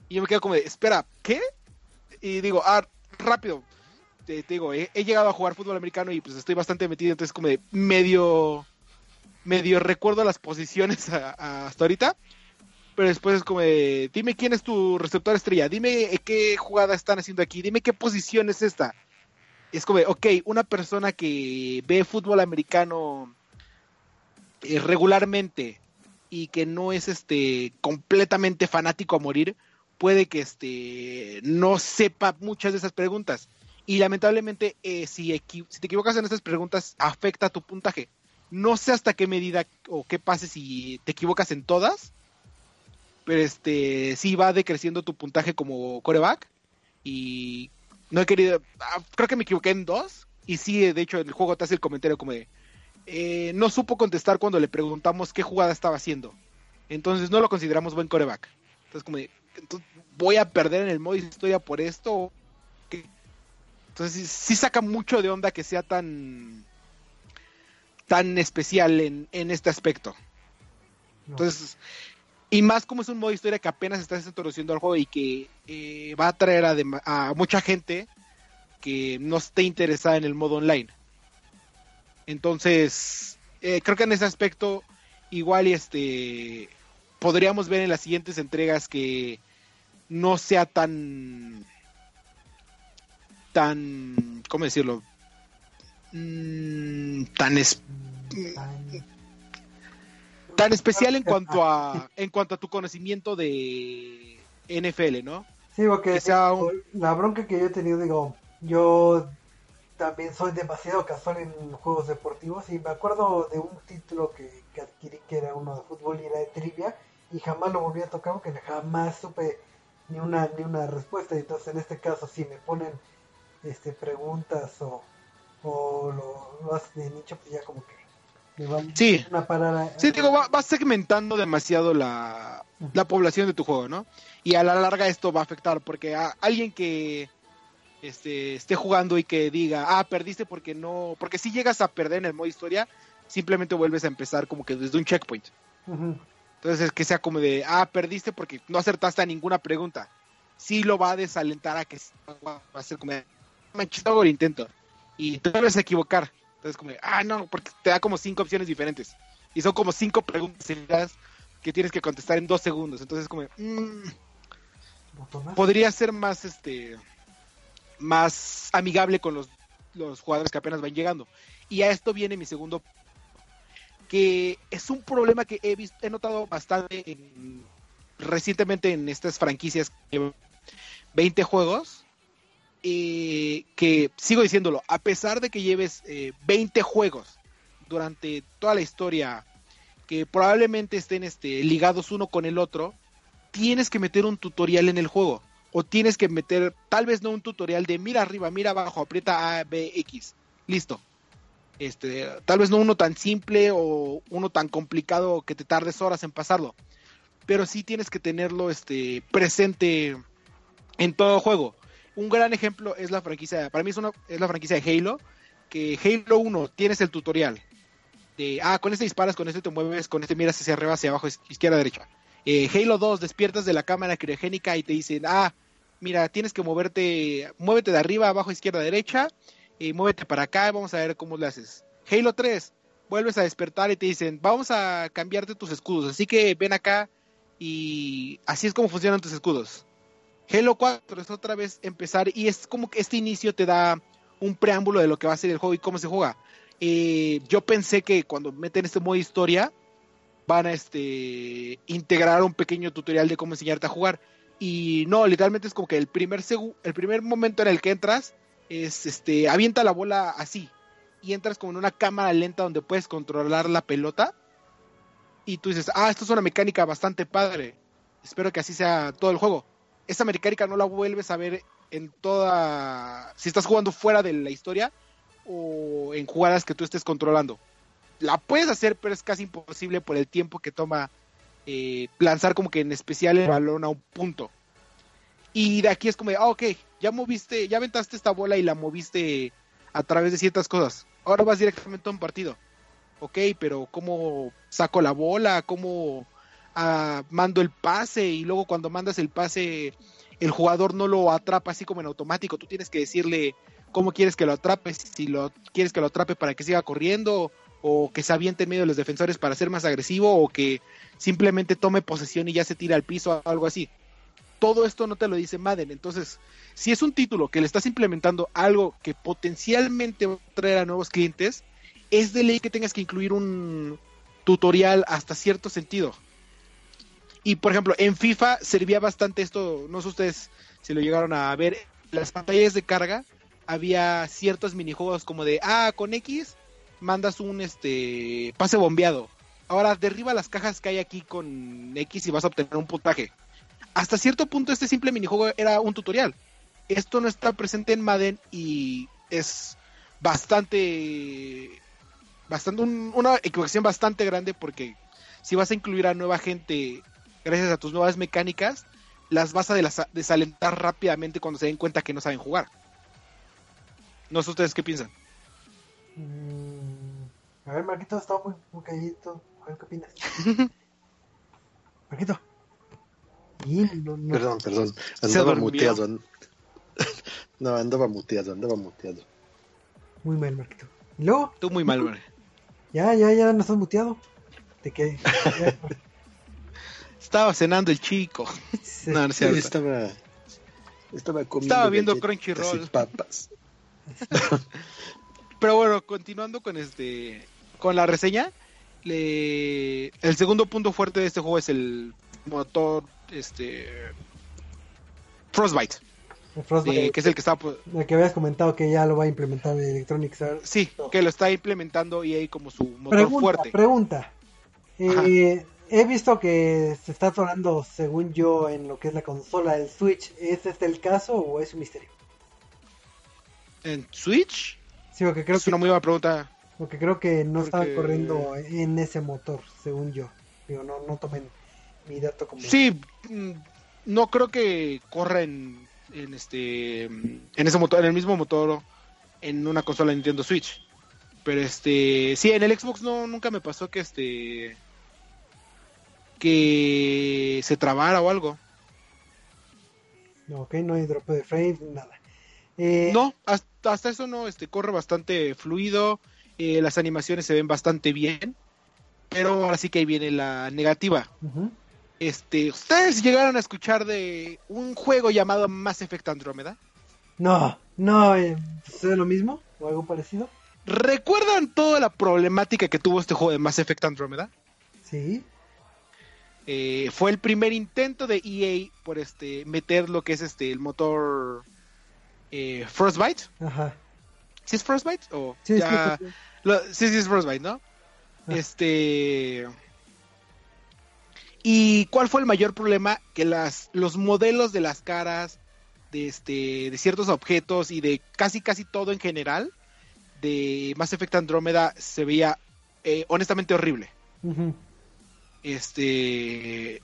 Y yo me quedo como de, espera, ¿qué? Y digo, ah, rápido. Te, digo, he, llegado a jugar fútbol americano y pues estoy bastante metido, entonces como de medio, medio recuerdo las posiciones hasta ahorita pero después es como de, dime quién es tu receptor estrella, dime eh, qué jugada están haciendo aquí, dime qué posición es esta. Es como ok, una persona que ve fútbol americano eh, regularmente y que no es este completamente fanático a morir, puede que este no sepa muchas de esas preguntas. Y lamentablemente, eh, si te equivocas en estas preguntas, afecta tu puntaje. No sé hasta qué medida o qué pase si te equivocas en todas, pero este sí va decreciendo tu puntaje como coreback y no he querido ah, creo que me equivoqué en dos y sí de hecho el juego te hace el comentario como de eh, no supo contestar cuando le preguntamos qué jugada estaba haciendo. Entonces no lo consideramos buen coreback. Entonces como de entonces, voy a perder en el modo historia por esto entonces sí, saca mucho de onda que sea tan tan especial en, en este aspecto. No. Y más como es un modo historia que apenas estás introduciendo al juego y que eh, va a atraer a, mucha gente que no esté interesada en el modo online. Entonces, eh, creo que en ese aspecto, igual este podríamos ver en las siguientes entregas que no sea tan tan ¿cómo decirlo? Mm, Tan- Tan especial en cuanto a en cuanto a tu conocimiento de NFL, ¿no? Sí, porque un- la bronca que yo he tenido, digo, yo también soy demasiado casual en juegos deportivos y me acuerdo de un título que, que adquirí que era uno de fútbol y era de trivia y jamás lo volví a tocar porque jamás supe ni una ni una respuesta. Entonces en este caso si me ponen este preguntas o, o lo, lo hacen de nicho, pues ya como que Sí. a- Sí, digo, va- segmentando demasiado la, la población de tu juego, ¿no? Y a la larga esto va a afectar, porque a alguien que este, esté jugando y que diga, ah, perdiste porque no, porque si llegas a perder en el modo historia, simplemente vuelves a empezar como que desde un checkpoint. Ujú. Entonces es que sea como de, ah, perdiste porque no acertaste a ninguna pregunta. Sí lo va a desalentar a que va a ser como, manches, hago el intento. Y te vuelves a equivocar. Entonces como, ah, no, porque te da como cinco opciones diferentes. Y son como cinco preguntas que tienes que contestar en dos segundos. Entonces como, mm, podría ser más, este, más amigable con los, los jugadores que apenas van llegando. Y a esto viene mi segundo que es un problema que he visto, he notado bastante en- recientemente en estas franquicias que llevan 20 juegos. Eh, que sigo diciéndolo, a pesar de que lleves eh, 20 juegos durante toda la historia, que probablemente estén este, ligados uno con el otro, tienes que meter un tutorial en el juego. O tienes que meter, tal vez no un tutorial de mira arriba, mira abajo, aprieta A, B, X. Listo. Este, tal vez no uno tan simple o uno tan complicado que te tardes horas en pasarlo. Pero sí tienes que tenerlo este, presente en todo juego. Un gran ejemplo es la franquicia, para mí es, la franquicia de Halo, que Halo 1 tienes el tutorial de, ah, con este disparas, con este te mueves, con este miras hacia arriba, hacia abajo, iz- izquierda, derecha. Eh, Halo 2 despiertas de la cámara criogénica y te dicen, ah, mira, tienes que moverte, muévete de arriba, abajo, izquierda, derecha, y muévete para acá, vamos a ver cómo lo haces. Halo 3, vuelves a despertar y te dicen, vamos a cambiarte tus escudos, así que ven acá y así es como funcionan tus escudos. Halo 4 es otra vez empezar y es como que este inicio te da un preámbulo de lo que va a ser el juego y cómo se juega. Eh, yo pensé que cuando meten este modo historia van a este integrar un pequeño tutorial de cómo enseñarte a jugar y no, literalmente es como que el primer el primer momento en el que entras es este avienta la bola así y entras como en una cámara lenta donde puedes controlar la pelota y tú dices, ah, esto es una mecánica bastante padre. Espero que así sea todo el juego. Esa mecánica no la vuelves a ver en toda... Si estás jugando fuera de la historia o en jugadas que tú estés controlando. La puedes hacer, pero es casi imposible por el tiempo que toma eh, lanzar como que en especial el balón a un punto. Y de aquí es como, de, ah, ok, ya moviste, ya aventaste esta bola y la moviste a través de ciertas cosas. Ahora vas directamente a un partido. Ok, pero ¿cómo saco la bola? ¿Cómo mando el pase? Y luego cuando mandas el pase, el jugador no lo atrapa así como en automático. Tú tienes que decirle cómo quieres que lo atrape. Si lo quieres que lo atrape para que siga corriendo o que se aviente en medio de los defensores para ser más agresivo o que simplemente tome posesión y ya se tira al piso o algo así. Todo esto no te lo dice Madden. Entonces, si es un título que le estás implementando algo que potencialmente va a traer a nuevos clientes, es de ley que tengas que incluir un tutorial hasta cierto sentido. Y por ejemplo, en FIFA servía bastante esto, no sé ustedes si lo llegaron a ver, las pantallas de carga había ciertos minijuegos como de, ah, con X mandas un este pase bombeado. Ahora derriba las cajas que hay aquí con X y vas a obtener un puntaje. Hasta cierto punto este simple minijuego era un tutorial. Esto no está presente en Madden y es bastante bastante un- una equivocación bastante grande porque si vas a incluir a nueva gente gracias a tus nuevas mecánicas, las vas a desa- desalentar rápidamente cuando se den cuenta que no saben jugar. No sé ustedes qué piensan. Mm, a ver, Marquito, está muy, muy calladito. A ver, ¿qué opinas? [laughs] Marquito. Y no, no- Perdón, perdón. Andaba muteado. [laughs] No, andaba muteado, andaba muteado. Muy mal, Marquito. Y luego, Tú muy mal, [laughs] hombre. ya, ya, ya no estás muteado. ¿De qué? Ya, Estaba cenando el chico. [laughs] No, no Sí, estaba, estaba comiendo Estaba viendo Crunchyroll. y papas. [laughs] Pero bueno, continuando con este con la reseña, le- el segundo punto fuerte de este juego es el motor este Frostbite, El Frostbite, eh, que es el que está el que habías comentado que ya lo va a implementar Electronic Arts. sí, que lo está implementando EA como su motor Pregunta, fuerte. pregunta. Eh, he visto que se está atorando, según yo, en lo que es la consola del Switch. ¿Es este el caso o es un misterio? En Switch Sí, porque creo es que una muy buena pregunta. Porque creo que no Porque- corriendo en ese motor, según yo. Digo, no, no tomen mi dato como. Sí, mm, no creo que corra en, en este en ese motor, en el mismo motor en una consola Nintendo Switch. Pero este, sí, en el Xbox no nunca me pasó que este que se trabara o algo. No, ok, no hay drop de frame, nada. Eh, No, hasta, hasta eso no, este corre bastante fluido, eh, las animaciones se ven bastante bien, pero ahora sí que ahí viene la negativa. Este, ¿ustedes llegaron a escuchar de un juego llamado Mass Effect Andromeda? No, no, eh, ¿sucede lo mismo? ¿O algo parecido? ¿Recuerdan toda la problemática que tuvo este juego de Mass Effect Andromeda? Sí. Eh, fue el primer intento de EA por este meter lo que es este el motor eh, Frostbite. Ajá. ¿Sí es Frostbite? O Sí, sí, ya- sí, sí. lo- sí, sí es Frostbite, ¿no? Ah. Este. ¿Y cuál fue el mayor problema? Que las, los modelos de las caras, de este, de ciertos objetos y de casi casi todo en general de Mass Effect Andrómeda se veía eh, honestamente horrible. Ujú. Este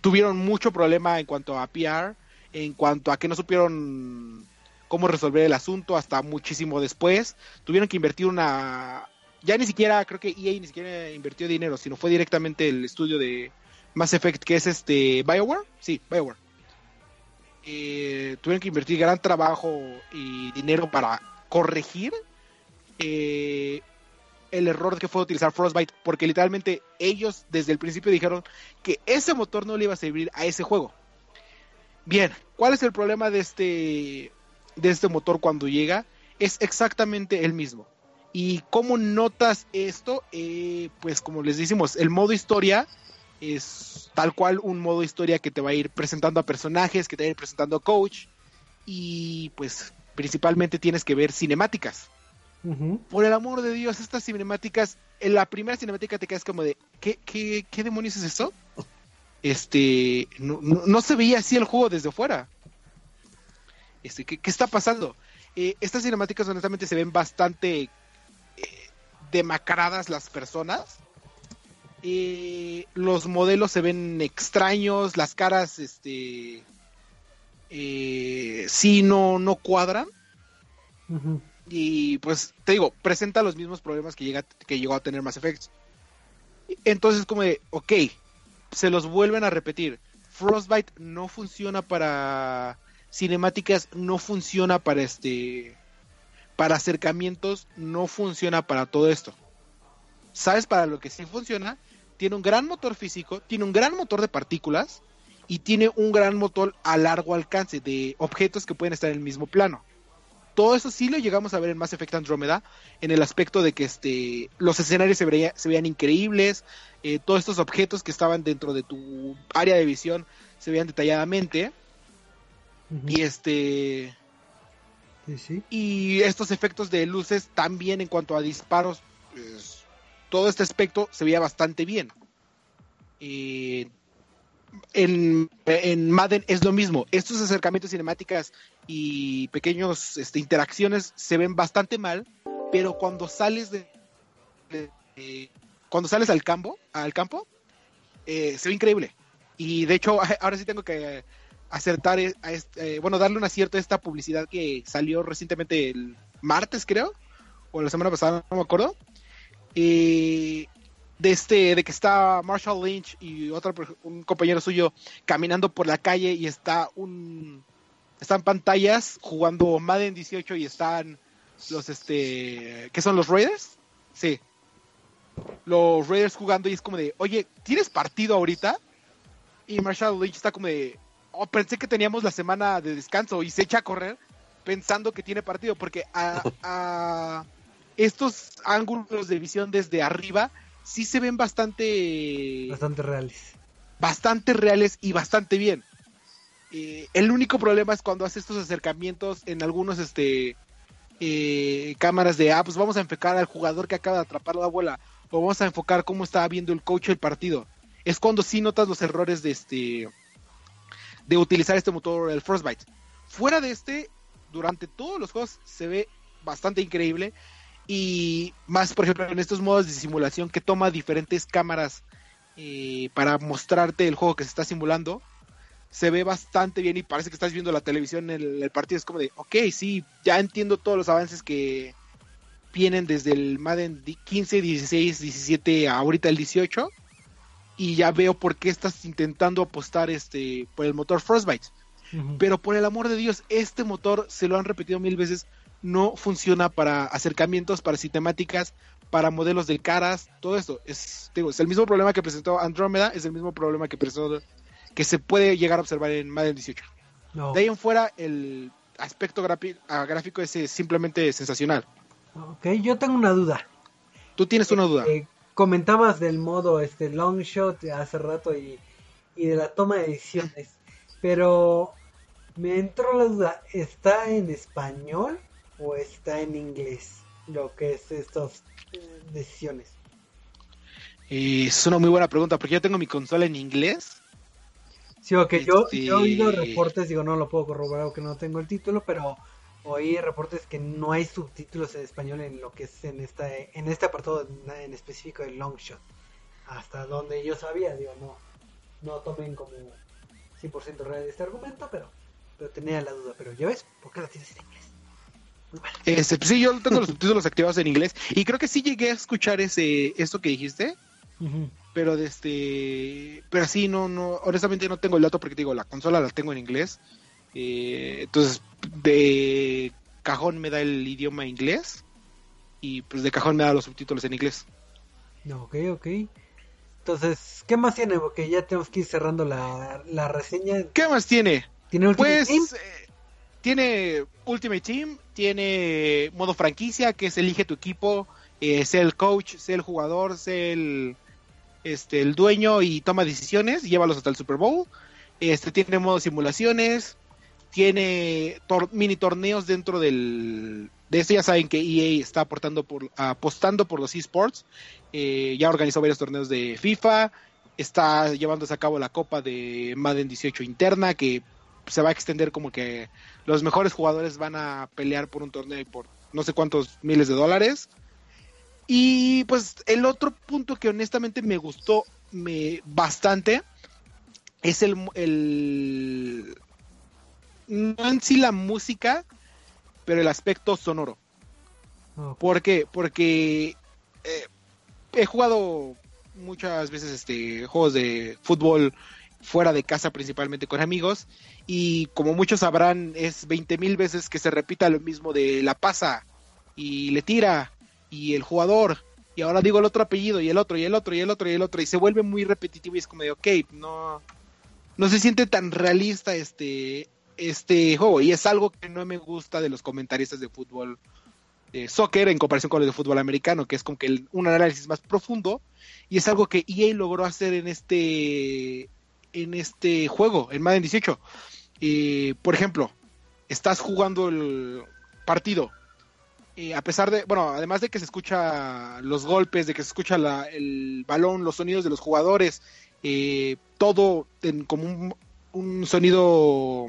tuvieron mucho problema en cuanto a PR, en cuanto a que no supieron cómo resolver el asunto hasta muchísimo después. Tuvieron que invertir una ya ni siquiera creo que EA ni siquiera invirtió dinero, sino fue directamente el estudio de Mass Effect que es este BioWare, sí, BioWare. Eh, tuvieron que invertir gran trabajo y dinero para corregir eh, el error que fue utilizar Frostbite, porque literalmente ellos desde el principio dijeron que ese motor no le iba a servir a ese juego. Bien, ¿cuál es el problema de este de este motor cuando llega? Es exactamente el mismo. ¿Y cómo notas esto? Eh, pues como les decimos, el modo historia es tal cual un modo historia que te va a ir presentando a personajes, que te va a ir presentando a coach y pues principalmente tienes que ver cinemáticas Por el amor de Dios, estas cinemáticas, en la primera cinemática te quedas como de, ¿qué, qué, qué demonios es esto? Este, no, no- no se veía así el juego desde fuera. Este, ¿qué, qué está pasando? Eh, estas cinemáticas honestamente se ven bastante eh, demacradas las personas. Eh, los modelos se ven extraños, las caras, este, sí, no, no cuadran Ujú. Y pues te digo, presenta los mismos problemas que, llega, que llegó a tener Mass Effect. Entonces como de, ok, se los vuelven a repetir. Frostbite no funciona para cinemáticas, no funciona para este para acercamientos, no funciona para todo esto. ¿Sabes para lo que sí funciona? Tiene un gran motor físico, tiene un gran motor de partículas y tiene un gran motor a largo alcance de objetos que pueden estar en el mismo plano todo eso sí lo llegamos a ver en Mass Effect Andromeda, en el aspecto de que este los escenarios se, veía- se veían increíbles, eh, todos estos objetos que estaban dentro de tu área de visión se veían detalladamente, y este Sí, sí. y estos efectos de luces también en cuanto a disparos, pues, todo este aspecto se veía bastante bien. Eh, en, en Madden es lo mismo. Estos acercamientos cinemáticas y pequeños este, interacciones se ven bastante mal, pero cuando sales de, cuando sales al campo, al campo, eh, se ve increíble. Y de hecho, [laughs] ahora sí tengo que acertar, eh, a eh, bueno, darle un acierto a esta publicidad que salió recientemente el martes, creo, o la semana pasada, no me acuerdo. De este, de que está Marshall Lynch y otro un compañero suyo caminando por la calle y está un están pantallas jugando Madden 18 y están los este ¿qué son los Raiders? Sí. Los Raiders jugando y es como de, "Oye, ¿tienes partido ahorita?" Y Marshall Lynch está como de, "Oh, pensé que teníamos la semana de descanso" y se echa a correr pensando que tiene partido porque a, a estos ángulos de visión desde arriba sí se ven bastante Bastante reales. bastante reales y bastante bien. Eh, el único problema es cuando hace estos acercamientos en algunos este eh, cámaras de ah, pues vamos a enfocar al jugador que acaba de atrapar la bola o vamos a enfocar cómo está viendo el coach el partido. Es cuando sí notas los errores de este de utilizar este motor el Frostbite. Fuera de este, durante todos los juegos se ve bastante increíble y más por ejemplo en estos modos de simulación que toma diferentes cámaras eh, para mostrarte el juego que se está simulando se ve bastante bien y parece que estás viendo la televisión en el, el partido. Es como de, ok, sí, ya entiendo todos los avances que vienen desde el Madden 15, 16, 17, ahorita el 18. Y ya veo por qué estás intentando apostar este por el motor Frostbite. Pero por el amor de Dios, este motor, se lo han repetido mil veces, no funciona para acercamientos, para sistemáticas, para modelos de caras, todo esto. Es, digo, es el mismo problema que presentó Andrómeda, es el mismo problema que presentó que se puede llegar a observar en Madden 18. No. De ahí en fuera, el aspecto ah, gráfico es simplemente sensacional. Ok, yo tengo una duda. Tú tienes una duda. Eh, comentabas del modo este long shot hace rato y, y de la toma de decisiones, pero me entró la duda, ¿está en español o está en inglés lo que es estas eh, decisiones? Eh, es una muy buena pregunta, porque yo tengo mi consola en inglés. Sí, ok, yo, Este- yo he oído reportes, digo, no lo puedo corroborar porque no tengo el título, pero oí reportes que no hay subtítulos en español en lo que es en esta en este apartado en, específico de long shot. Hasta donde yo sabía, digo, no no tomen como 100% real este argumento, pero pero tenía la duda, pero ya ves, ¿por qué la tienes en inglés? Este, pues sí, yo tengo los subtítulos activados en inglés. Y creo que sí llegué a escuchar ese esto que dijiste. Pero de este. Pero sí, no, no. Honestamente no tengo el dato porque digo, la consola la tengo en inglés. Eh, entonces, de cajón me da el idioma inglés. Y pues de cajón me da los subtítulos en inglés. No, ok, ok. Entonces, ¿qué más tiene? Porque ya tenemos que ir cerrando la, la reseña. ¿Qué más tiene? ¿Tiene Ultimate Pues Team? eh, tiene Ultimate Team, tiene modo franquicia, que es elige tu equipo, eh, sé el coach, sé el jugador, sé el, este, el dueño y toma decisiones, llévalos hasta el Super Bowl. Este tiene modo simulaciones, tiene mini torneos dentro del de esto ya saben que EA está aportando por apostando por los esports eh, ya organizó varios torneos de FIFA está llevándose a cabo la copa de Madden 18 interna que se va a extender como que los mejores jugadores van a pelear por un torneo y por no sé cuántos miles de dólares y pues el otro punto que honestamente me gustó me bastante es el, el no en sí la música, pero el aspecto sonoro. Ok. ¿Por qué? Porque eh, he jugado muchas veces este juegos de fútbol fuera de casa, principalmente con amigos, y como muchos sabrán, es 20 mil veces que se repita lo mismo de la pasa y le tira y el jugador. Y ahora digo el otro apellido y el otro y el otro y el otro y el otro y se vuelve muy repetitivo y es como de ok, no no se siente tan realista este este juego y es algo que no me gusta de los comentaristas de fútbol de soccer en comparación con los de fútbol americano, que es como que un análisis más profundo y es algo que EA logró hacer en este en este juego, en Madden 18. Eh, por ejemplo, estás jugando el partido eh, a pesar de, bueno, además de que se escucha los golpes, de que se escucha la- el balón, los sonidos de los jugadores, eh, todo en como un, un sonido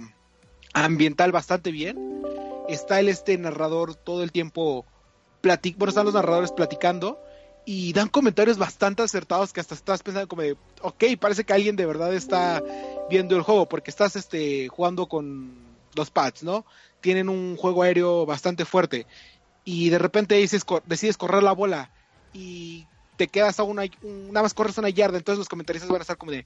ambiental bastante bien. Está el este narrador todo el tiempo plati- bueno, están los narradores platicando y dan comentarios bastante acertados que hasta estás pensando como de, ok, parece que alguien de verdad está viendo el juego porque estás este jugando con los pads, ¿no? Tienen un juego aéreo bastante fuerte y de repente dices, decides correr la bola y te quedas a una, un- nada más corres una yarda, entonces los comentaristas van a estar como de,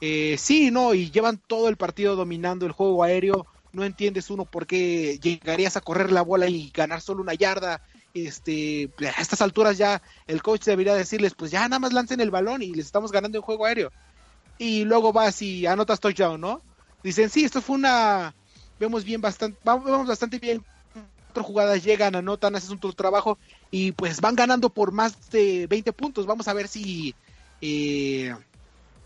eh, sí, no, y llevan todo el partido dominando el juego aéreo, no entiendes uno por qué llegarías a correr la bola y ganar solo una yarda, este, a estas alturas ya el coach debería decirles, pues ya nada más lancen el balón y les estamos ganando en juego aéreo. Y luego vas y anotas touchdown, ¿no? Dicen, sí, esto fue una, vemos bien bastante, vamos bastante bien cuatro jugadas llegan, anotan, haces un trabajo y pues van ganando por más de 20 puntos. Vamos a ver si, eh,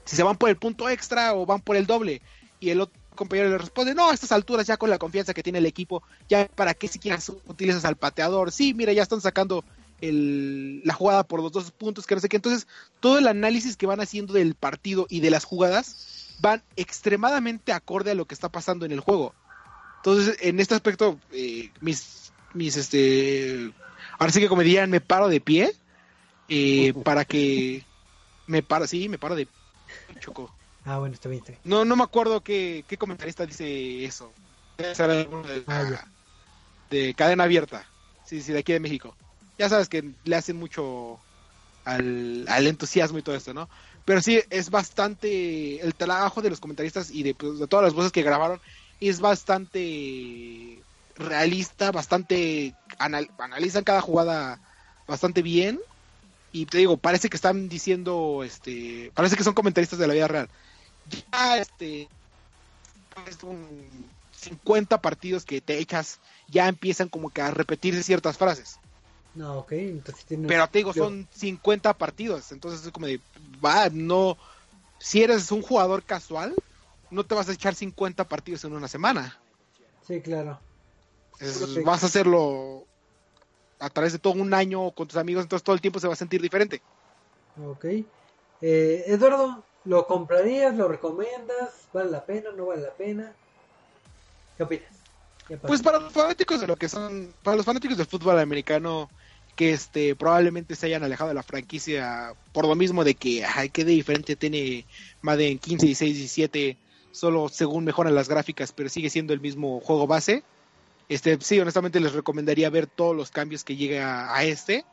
si se van por el punto extra o van por el doble. Y el otro compañero le responde, no, a estas alturas ya con la confianza que tiene el equipo, ya para qué siquiera utilizas al pateador. Sí, mira, ya están sacando la jugada por los dos puntos, que no sé qué. Entonces, todo el análisis que van haciendo del partido y de las jugadas van extremadamente acorde a lo que está pasando en el juego. Entonces, en este aspecto, eh, mis, mis, este, ahora sí que como dirían, me paro de pie, eh, para que, me paro, sí, me paro de choco. Ah, bueno, está bien, está bien. No, no me acuerdo qué, qué comentarista dice eso. Debe ser alguno de, Ah, de cadena abierta. Sí, sí, de aquí de México. Ya sabes que le hacen mucho al, al entusiasmo y todo esto, ¿no? Pero sí, es bastante. El trabajo de los comentaristas y de, pues, de todas las voces que grabaron es bastante realista, bastante. anal- analizan cada jugada bastante bien. Y te digo, parece que están diciendo. este Parece que son comentaristas de la vida real. Ya, este. un 50 partidos que te echas, ya empiezan como que a repetirse ciertas frases. No, ok, entonces tiene... Pero te digo, son 50 partidos, entonces es como de, va, no, si eres un jugador casual, no te vas a echar 50 partidos en una semana. Sí, claro. Es- vas a hacerlo a través de todo un año con tus amigos, entonces todo el tiempo se va a sentir diferente. Ok. Eh, Eduardo, ¿lo comprarías? ¿Lo recomiendas? ¿Vale la pena? ¿No vale la pena? ¿Qué opinas? Pues para los fanáticos de lo que son, para los fanáticos del fútbol americano, que este probablemente se hayan alejado de la franquicia por lo mismo de que, ay, qué de diferente tiene Madden 15, 16, 17, solo según mejoran las gráficas, pero sigue siendo el mismo juego base. Este, sí, honestamente les recomendaría ver todos los cambios que llega a este,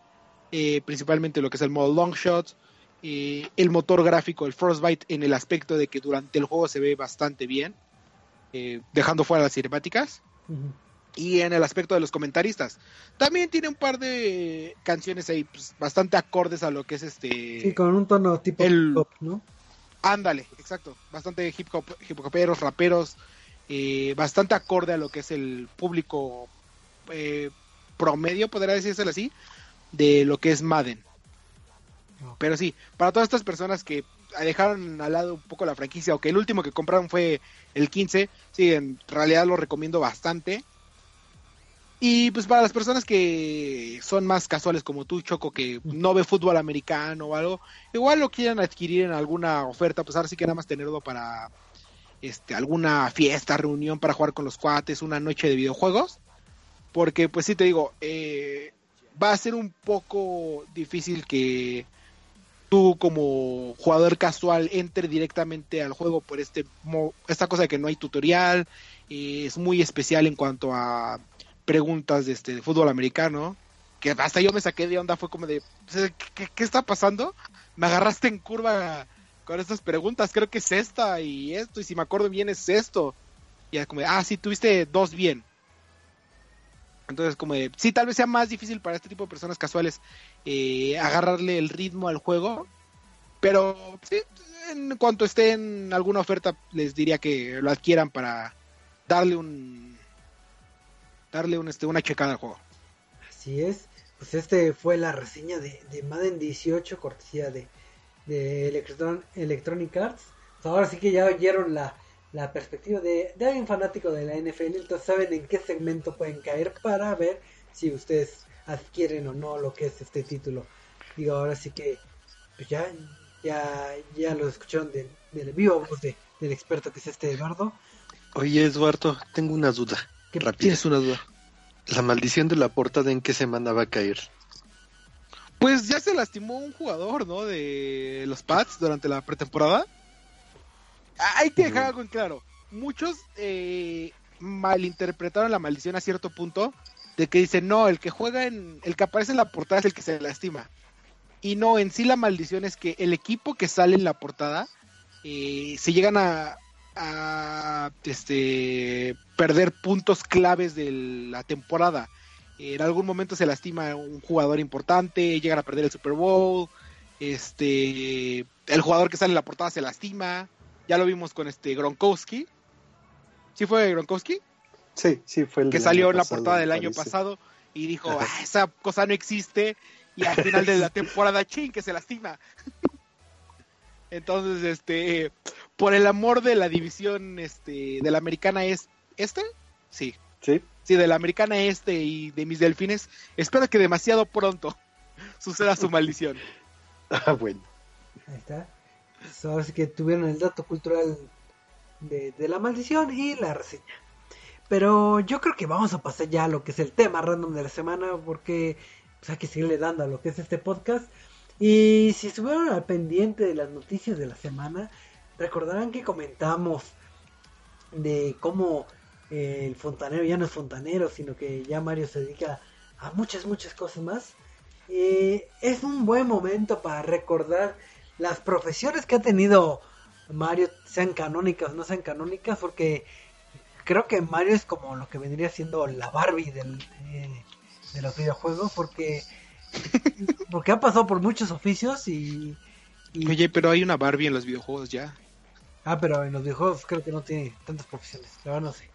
eh, principalmente lo que es el modo long shot, eh, el motor gráfico, el Frostbite, en el aspecto de que durante el juego se ve bastante bien, eh, dejando fuera las cinemáticas y en el aspecto de los comentaristas. También tiene un par de canciones ahí pues, bastante acordes a lo que es este... Sí, con un tono tipo el- pop, ¿no? Ándale, exacto. Bastante hip hop, hip hoperos, raperos, eh, bastante acorde a lo que es el público eh, promedio, podría decírselo así, de lo que es Madden. Pero sí, para todas estas personas que dejaron al lado un poco la franquicia o que el último que compraron fue el 15, sí, en realidad lo recomiendo bastante. Y pues para las personas que son más casuales como tú, Choco, que no ve fútbol americano o algo, igual lo quieran adquirir en alguna oferta, pues ahora sí que nada más tenerlo para este alguna fiesta, reunión para jugar con los cuates, una noche de videojuegos. Porque pues sí te digo, eh, va a ser un poco difícil que tú como jugador casual entre directamente al juego por este esta cosa de que no hay tutorial, es muy especial en cuanto a preguntas de este de fútbol americano, que hasta yo me saqué de onda, fue como de, ¿qué, está pasando? Me agarraste en curva con estas preguntas, creo que es esta y esto, y si me acuerdo bien es esto. Y como de, ah, sí, tuviste dos bien. Entonces, como de, sí, tal vez sea más difícil para este tipo de personas casuales eh, agarrarle el ritmo al juego, pero en cuanto esté en alguna oferta, les diría que lo adquieran para darle un darle un, este, una checada al juego. Así es. Pues este fue la reseña de, de Madden 18, cortesía de, de Electron- Electronic Arts. Pues ahora sí que ya oyeron la, la perspectiva de, de alguien fanático de la NFL, entonces saben en qué segmento pueden caer para ver si ustedes adquieren o no lo que es este título. Digo, ahora sí que pues ya, ya, ya lo escucharon de, de la viva voz de, del experto que es este Eduardo. Oye, Eduardo, tengo una duda. ¿Qué rápida. ¿Tienes una duda? ¿La maldición de la portada en qué semana va a caer? Pues ya se lastimó un jugador, ¿no? De los Pats durante la pretemporada. Hay que dejar algo en claro. Muchos eh, malinterpretaron la maldición a cierto punto de que dicen, no, el que juega en, el que aparece en la portada es el que se lastima. Y no, en sí la maldición es que el equipo que sale en la portada eh, se llegan a, a, este, perder puntos claves de la temporada. En algún momento se lastima un jugador importante, llegan a perder el Super Bowl, este, el jugador que sale en la portada se lastima, ya lo vimos con este Gronkowski. ¿Sí fue Gronkowski? Sí, sí, fue el que salió en la pasado, portada del año pasado y dijo. "Ah, esa cosa no existe y al final de la [laughs] temporada, ching, que se lastima. Entonces, este, por el amor de la división este, de la americana es este, sí, Sí, sí, de la americana este y de mis delfines, espero que demasiado pronto [laughs] suceda su maldición. [laughs] ah, bueno. Ahí está. Pues ahora sí que tuvieron el dato cultural de, de la maldición y la reseña. Pero yo creo que vamos a pasar ya a lo que es el tema random de la semana porque pues, hay que seguirle dando a lo que es este podcast. Y si estuvieron al pendiente de las noticias de la semana, recordarán que comentamos de cómo eh, el fontanero ya no es fontanero, sino que ya Mario se dedica a muchas, muchas cosas más. Eh, es un buen momento para recordar las profesiones que ha tenido Mario, sean canónicas o no sean canónicas, porque creo que Mario es como lo que vendría siendo la Barbie del, de, de los videojuegos, porque, [laughs] porque ha pasado por muchos oficios y, y- Oye, pero hay una Barbie en los videojuegos ya. Ah, pero en los videojuegos creo que no tiene tantas profesiones, la verdad no sé.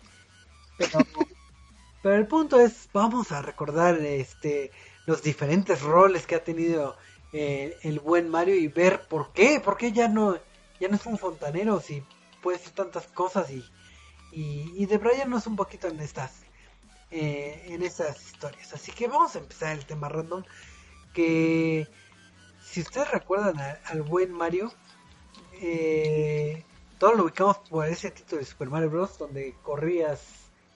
Pero, [laughs] pero el punto es, vamos a recordar este los diferentes roles que ha tenido eh, el buen Mario y ver por qué, por qué ya no, ya no es un fontanero, si puede ser tantas cosas y, y, y debrayarnos un poquito en estas, eh, en estas historias. Así que vamos a empezar el tema random, que si ustedes recuerdan a- al buen Mario, eh, todos lo ubicamos por ese título de Super Mario Bros. donde corrías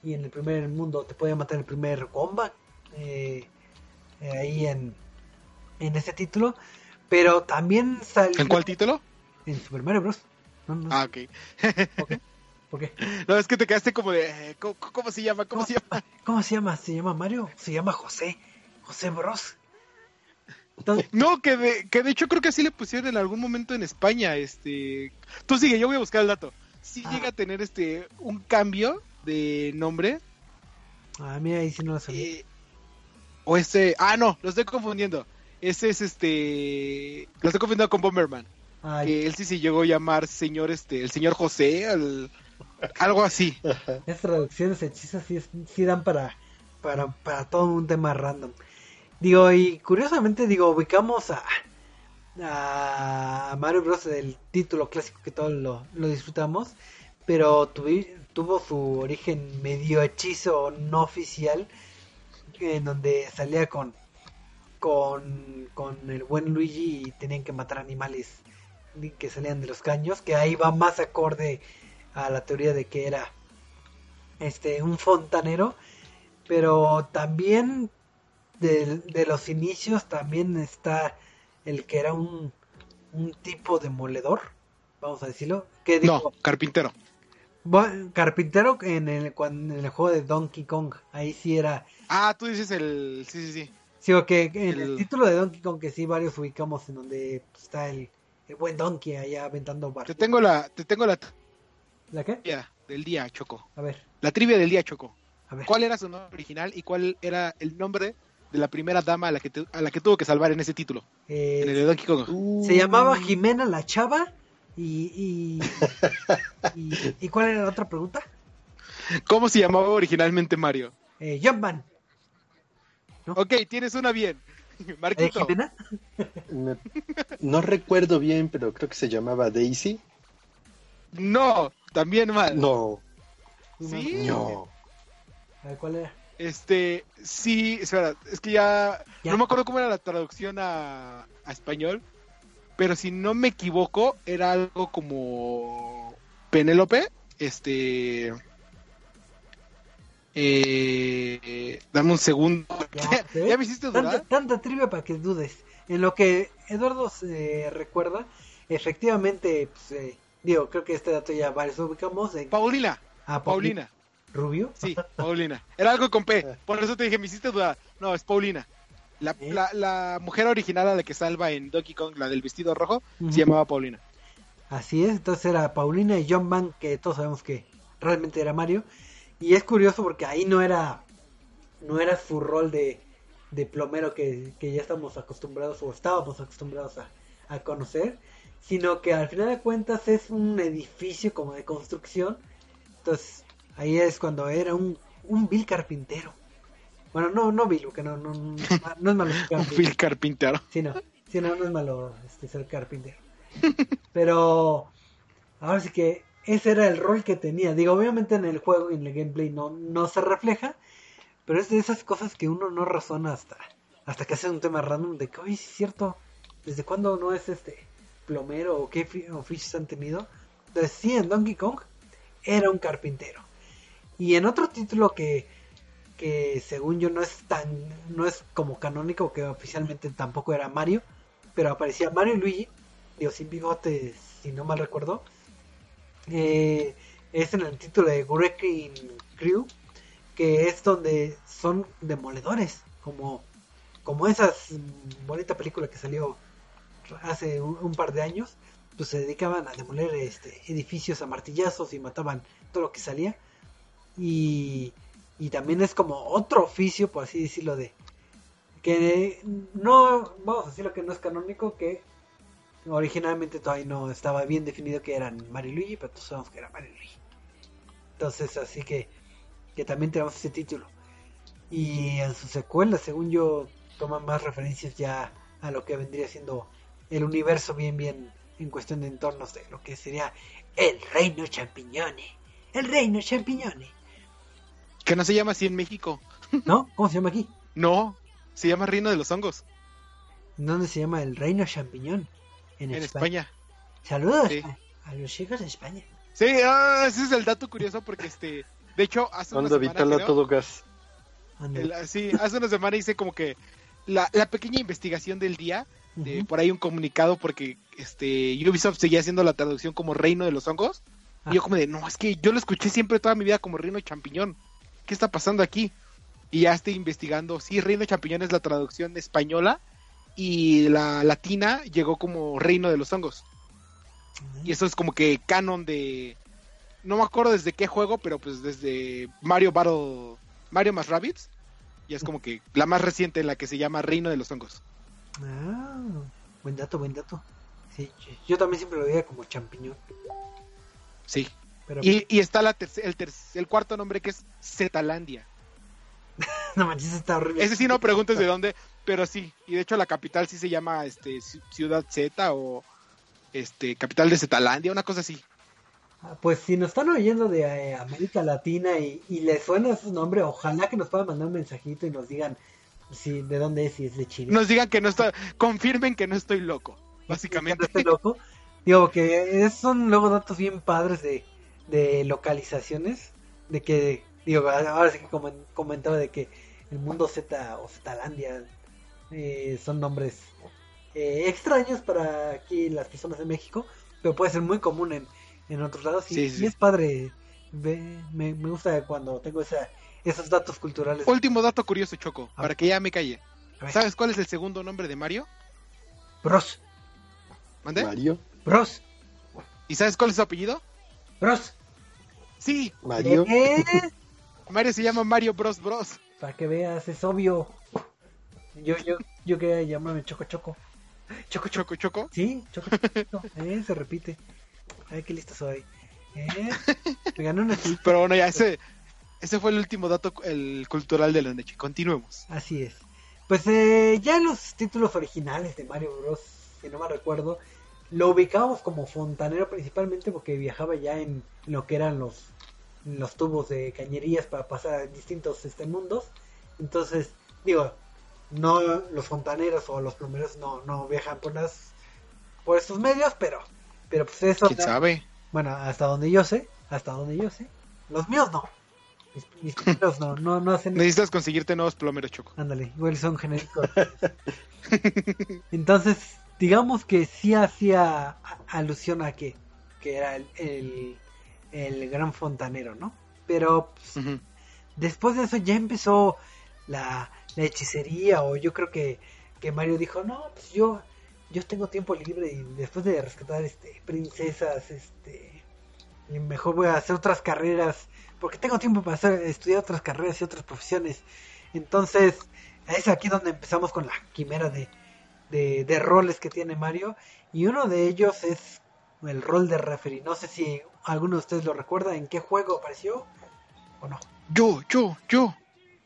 y en el primer mundo te podía matar el primer combat eh, eh, ahí en, en ese título. Pero también salió ¿En cuál título? en Super Mario Bros. No, no, Ah, ok. ¿por [laughs] qué? ¿Por qué? No, es que te quedaste como de, eh, ¿cómo, cómo se llama? ¿Cómo se llama? ¿Cómo se llama? ¿Se llama Mario? Se llama José. José Bros. Entonces, No, que de, que de hecho creo que así le pusieron en algún momento en España, este... Tú sigue, yo voy a buscar el dato. Si Ah. llega a tener este un cambio de nombre, a mí ahí sí no lo sabía. eh, o este... Ah, no, lo estoy confundiendo. Ese es este... Lo estoy confundiendo con Bomberman. Ay, Que él sí se llegó a llamar señor, este, el señor José, el- algo así. Esas traducciones hechizas sí, sí dan para, todo un tema random. Digo, y curiosamente, digo, ubicamos a, Mario Bros. del título clásico que todos lo, disfrutamos, pero tuvo su origen medio hechizo no oficial, en donde salía con, con, con el buen Luigi y tenían que matar animales que salían de los caños, que ahí va más acorde a la teoría de que era este un fontanero pero también de, de los inicios también está el que era un, un tipo demoledor vamos a decirlo que No, carpintero. bueno, carpintero en el cuando, en el juego de Donkey Kong ahí sí era Ah, tú dices el... Sí, sí, sí. sí o que en el... El- título de Donkey Kong que sí varios ubicamos en donde está el, el buen Donkey allá aventando Te barcos tengo la, te tengo la ¿la qué? trivia del día, Choco. a ver La trivia del día, Choco. a ver ¿Cuál era su nombre original y cuál era el nombre de la primera dama a la que, tu- a la que tuvo que salvar en ese título? Eh, En el de Donkey Kong. Uh, Se llamaba Jimena la Chava. Y, y, y, ¿y cuál era la otra pregunta? ¿Cómo se llamaba originalmente Mario? Eh, Jumpman. Ok, tienes una bien. [laughs] ¿Eh, Marquito. Jimena? [laughs] me- no recuerdo bien, pero creo que se llamaba Daisy. No, también mal. No, ¿Sí? no. A ver, ¿cuál era? Este, sí, espera, es que ya, Ya. no me acuerdo cómo era la traducción a, a español, pero si no me equivoco, era algo como Penélope, este... Eh, dame un segundo. Ya. [laughs] ¿Ya me hiciste Tanta, dudar? tanta trivia para que dudes. En lo que Eduardo se recuerda, efectivamente, pues, eh, digo, creo que este dato ya varios lo ubicamos. En, Paulina, ah, Paulina, Rubio. sí, [laughs] Paulina. Era algo con P, por eso te dije, me hiciste dudar. No, es Paulina. La, ¿Eh? la, la mujer original a la que salva en Donkey Kong, la del vestido rojo, se llamaba Paulina. Así es, entonces era Paulina y John Van, que todos sabemos que realmente era Mario. Y es curioso porque ahí no era no era su rol de, de plomero que, que ya estamos acostumbrados o estábamos acostumbrados a, a conocer, sino que al final de cuentas es un edificio como de construcción. Entonces ahí es cuando era un, un Bill Carpintero. Bueno, no, no Bill, porque no, no, no, no es malo ser [laughs] Un carpintero. Phil Carpintero. Sí, no, sí, no, no es malo este, ser carpintero. Pero ahora sí que ese era el rol que tenía. Digo, obviamente en el juego y en el gameplay no, no se refleja, pero es de esas cosas que uno no razona hasta, hasta que hace un tema random de que, oye, es cierto, ¿desde cuándo no es este plomero o qué fi- oficios han tenido? Entonces, sí, en Donkey Kong era un carpintero. Y en otro título que, que según yo no es tan, no es como canónico, que oficialmente tampoco era Mario, pero aparecía Mario y Luigi, digo, sin bigote, si no mal recuerdo. Eh, es en el título de Wrecking Crew, que es donde son demoledores, como, como esas mm, bonita película que salió hace un, par de años, pues se dedicaban a demoler este, edificios a martillazos y mataban todo lo que salía. Y, y también es como otro oficio, por así decirlo, de que no, vamos a decirlo que no es canónico, que originalmente todavía no estaba bien definido que eran Mario Luigi, pero todos sabemos que era Mario Luigi. Entonces, así que, que también tenemos ese título. Y en su secuela, según yo, toma más referencias ya a lo que vendría siendo el universo bien, bien en cuestión de entornos de lo que sería el reino champiñones. El reino champiñones. Que no se llama así en México. ¿No? ¿Cómo se llama aquí? No, se llama Reino de los Hongos. ¿Dónde se llama el reino champiñón? En, En España. España. Saludos Sí. a, a los chicos de España. Sí, ah, ese es el dato curioso porque este, de hecho, hace una Onda semana, a creo, todo gas. El- sí, hace una semana hice como que la, la pequeña investigación del día, de Ujú. por ahí un comunicado porque este Ubisoft seguía haciendo la traducción como Reino de los Hongos. Ah. Y yo como de, no, es que yo lo escuché siempre toda mi vida como Reino Champiñón. ¿Qué está pasando aquí? Y ya estoy investigando. Sí, Reino Champiñón es la traducción española y la latina llegó como Reino de los Hongos. Y eso es como que canon de... No me acuerdo desde qué juego, pero pues desde Mario Battle... Mario más Rabbids. Y es como que la más reciente, la que se llama Reino de los Hongos. Ah, buen dato, buen dato. Sí, yo, también siempre lo veía como champiñón. Sí. Pero Y, y está la terc- el, el cuarto nombre que es Zetalandia. [laughs] no manches, está horrible. Ese sí no preguntes de dónde, pero sí. Y de hecho la capital sí se llama este Ci- Ciudad Z o este capital de Zetalandia, una cosa así. Ah, Pues si nos están oyendo de eh, América Latina y, y les suena su nombre, ojalá que nos puedan mandar un mensajito y nos digan si de dónde es, si es de Chile. Nos digan que no está, confirmen que no estoy loco, [laughs] No básicamente. estoy loco. Digo que son luego datos bien padres de, de localizaciones. De que, digo, ahora sí que comen- comentaba de que el mundo Z o Zetalandia eh, son nombres eh, extraños para aquí las personas de México, pero puede ser muy común en, en otros lados. Y, Sí, sí, y es padre, ve- me, me gusta cuando tengo esa, esos datos culturales. Último dato curioso, Choco, A para ver. que ya me calle. ¿Sabes cuál es el segundo nombre de Mario? Bros, ¿Mande? Mario. bros, ¿Y sabes cuál es su apellido? bros. Sí, Mario. Eh, Mario se llama Mario Bros Bros. Para que veas, es obvio. Yo, yo, yo quería llamarme Choco Choco. Choco Choco. Choco Choco. Sí, Choco Choco. [laughs] Eh, se repite. Ay, qué listo soy. Eh, me ganó una. Pero bueno, ya ese, ese fue el último dato el cultural de la noche. Continuemos. Así es. Pues eh, ya en los títulos originales de Mario Bros, si no me recuerdo, lo ubicábamos como fontanero principalmente porque viajaba ya en lo que eran los, los tubos de cañerías para pasar a distintos este, mundos. Entonces, digo, no los fontaneros o los plomeros no, no viajan por las por estos medios, pero pero pues eso ¿Quién sabe? bueno, hasta donde yo sé, hasta donde yo sé. Los míos no. Mis, no, no, no hacen Necesitas conseguirte nuevos plomeros, Choco. Ándale, igual son genéricos. [laughs] Entonces, digamos que sí hacía alusión a que, que era el, el, el gran fontanero, ¿no? Pero pues, después de eso ya empezó la, la hechicería o yo creo que, que Mario dijo, no, pues yo, yo tengo tiempo libre y después de rescatar este princesas, este, y mejor voy a hacer otras carreras, porque tengo tiempo para hacer, estudiar otras carreras y otras profesiones. Entonces, es aquí donde empezamos con la quimera de, de, de roles que tiene Mario. Y uno de ellos es el rol de referee. No sé si alguno de ustedes lo recuerda, en qué juego apareció. ¿O no? Yo, yo, yo.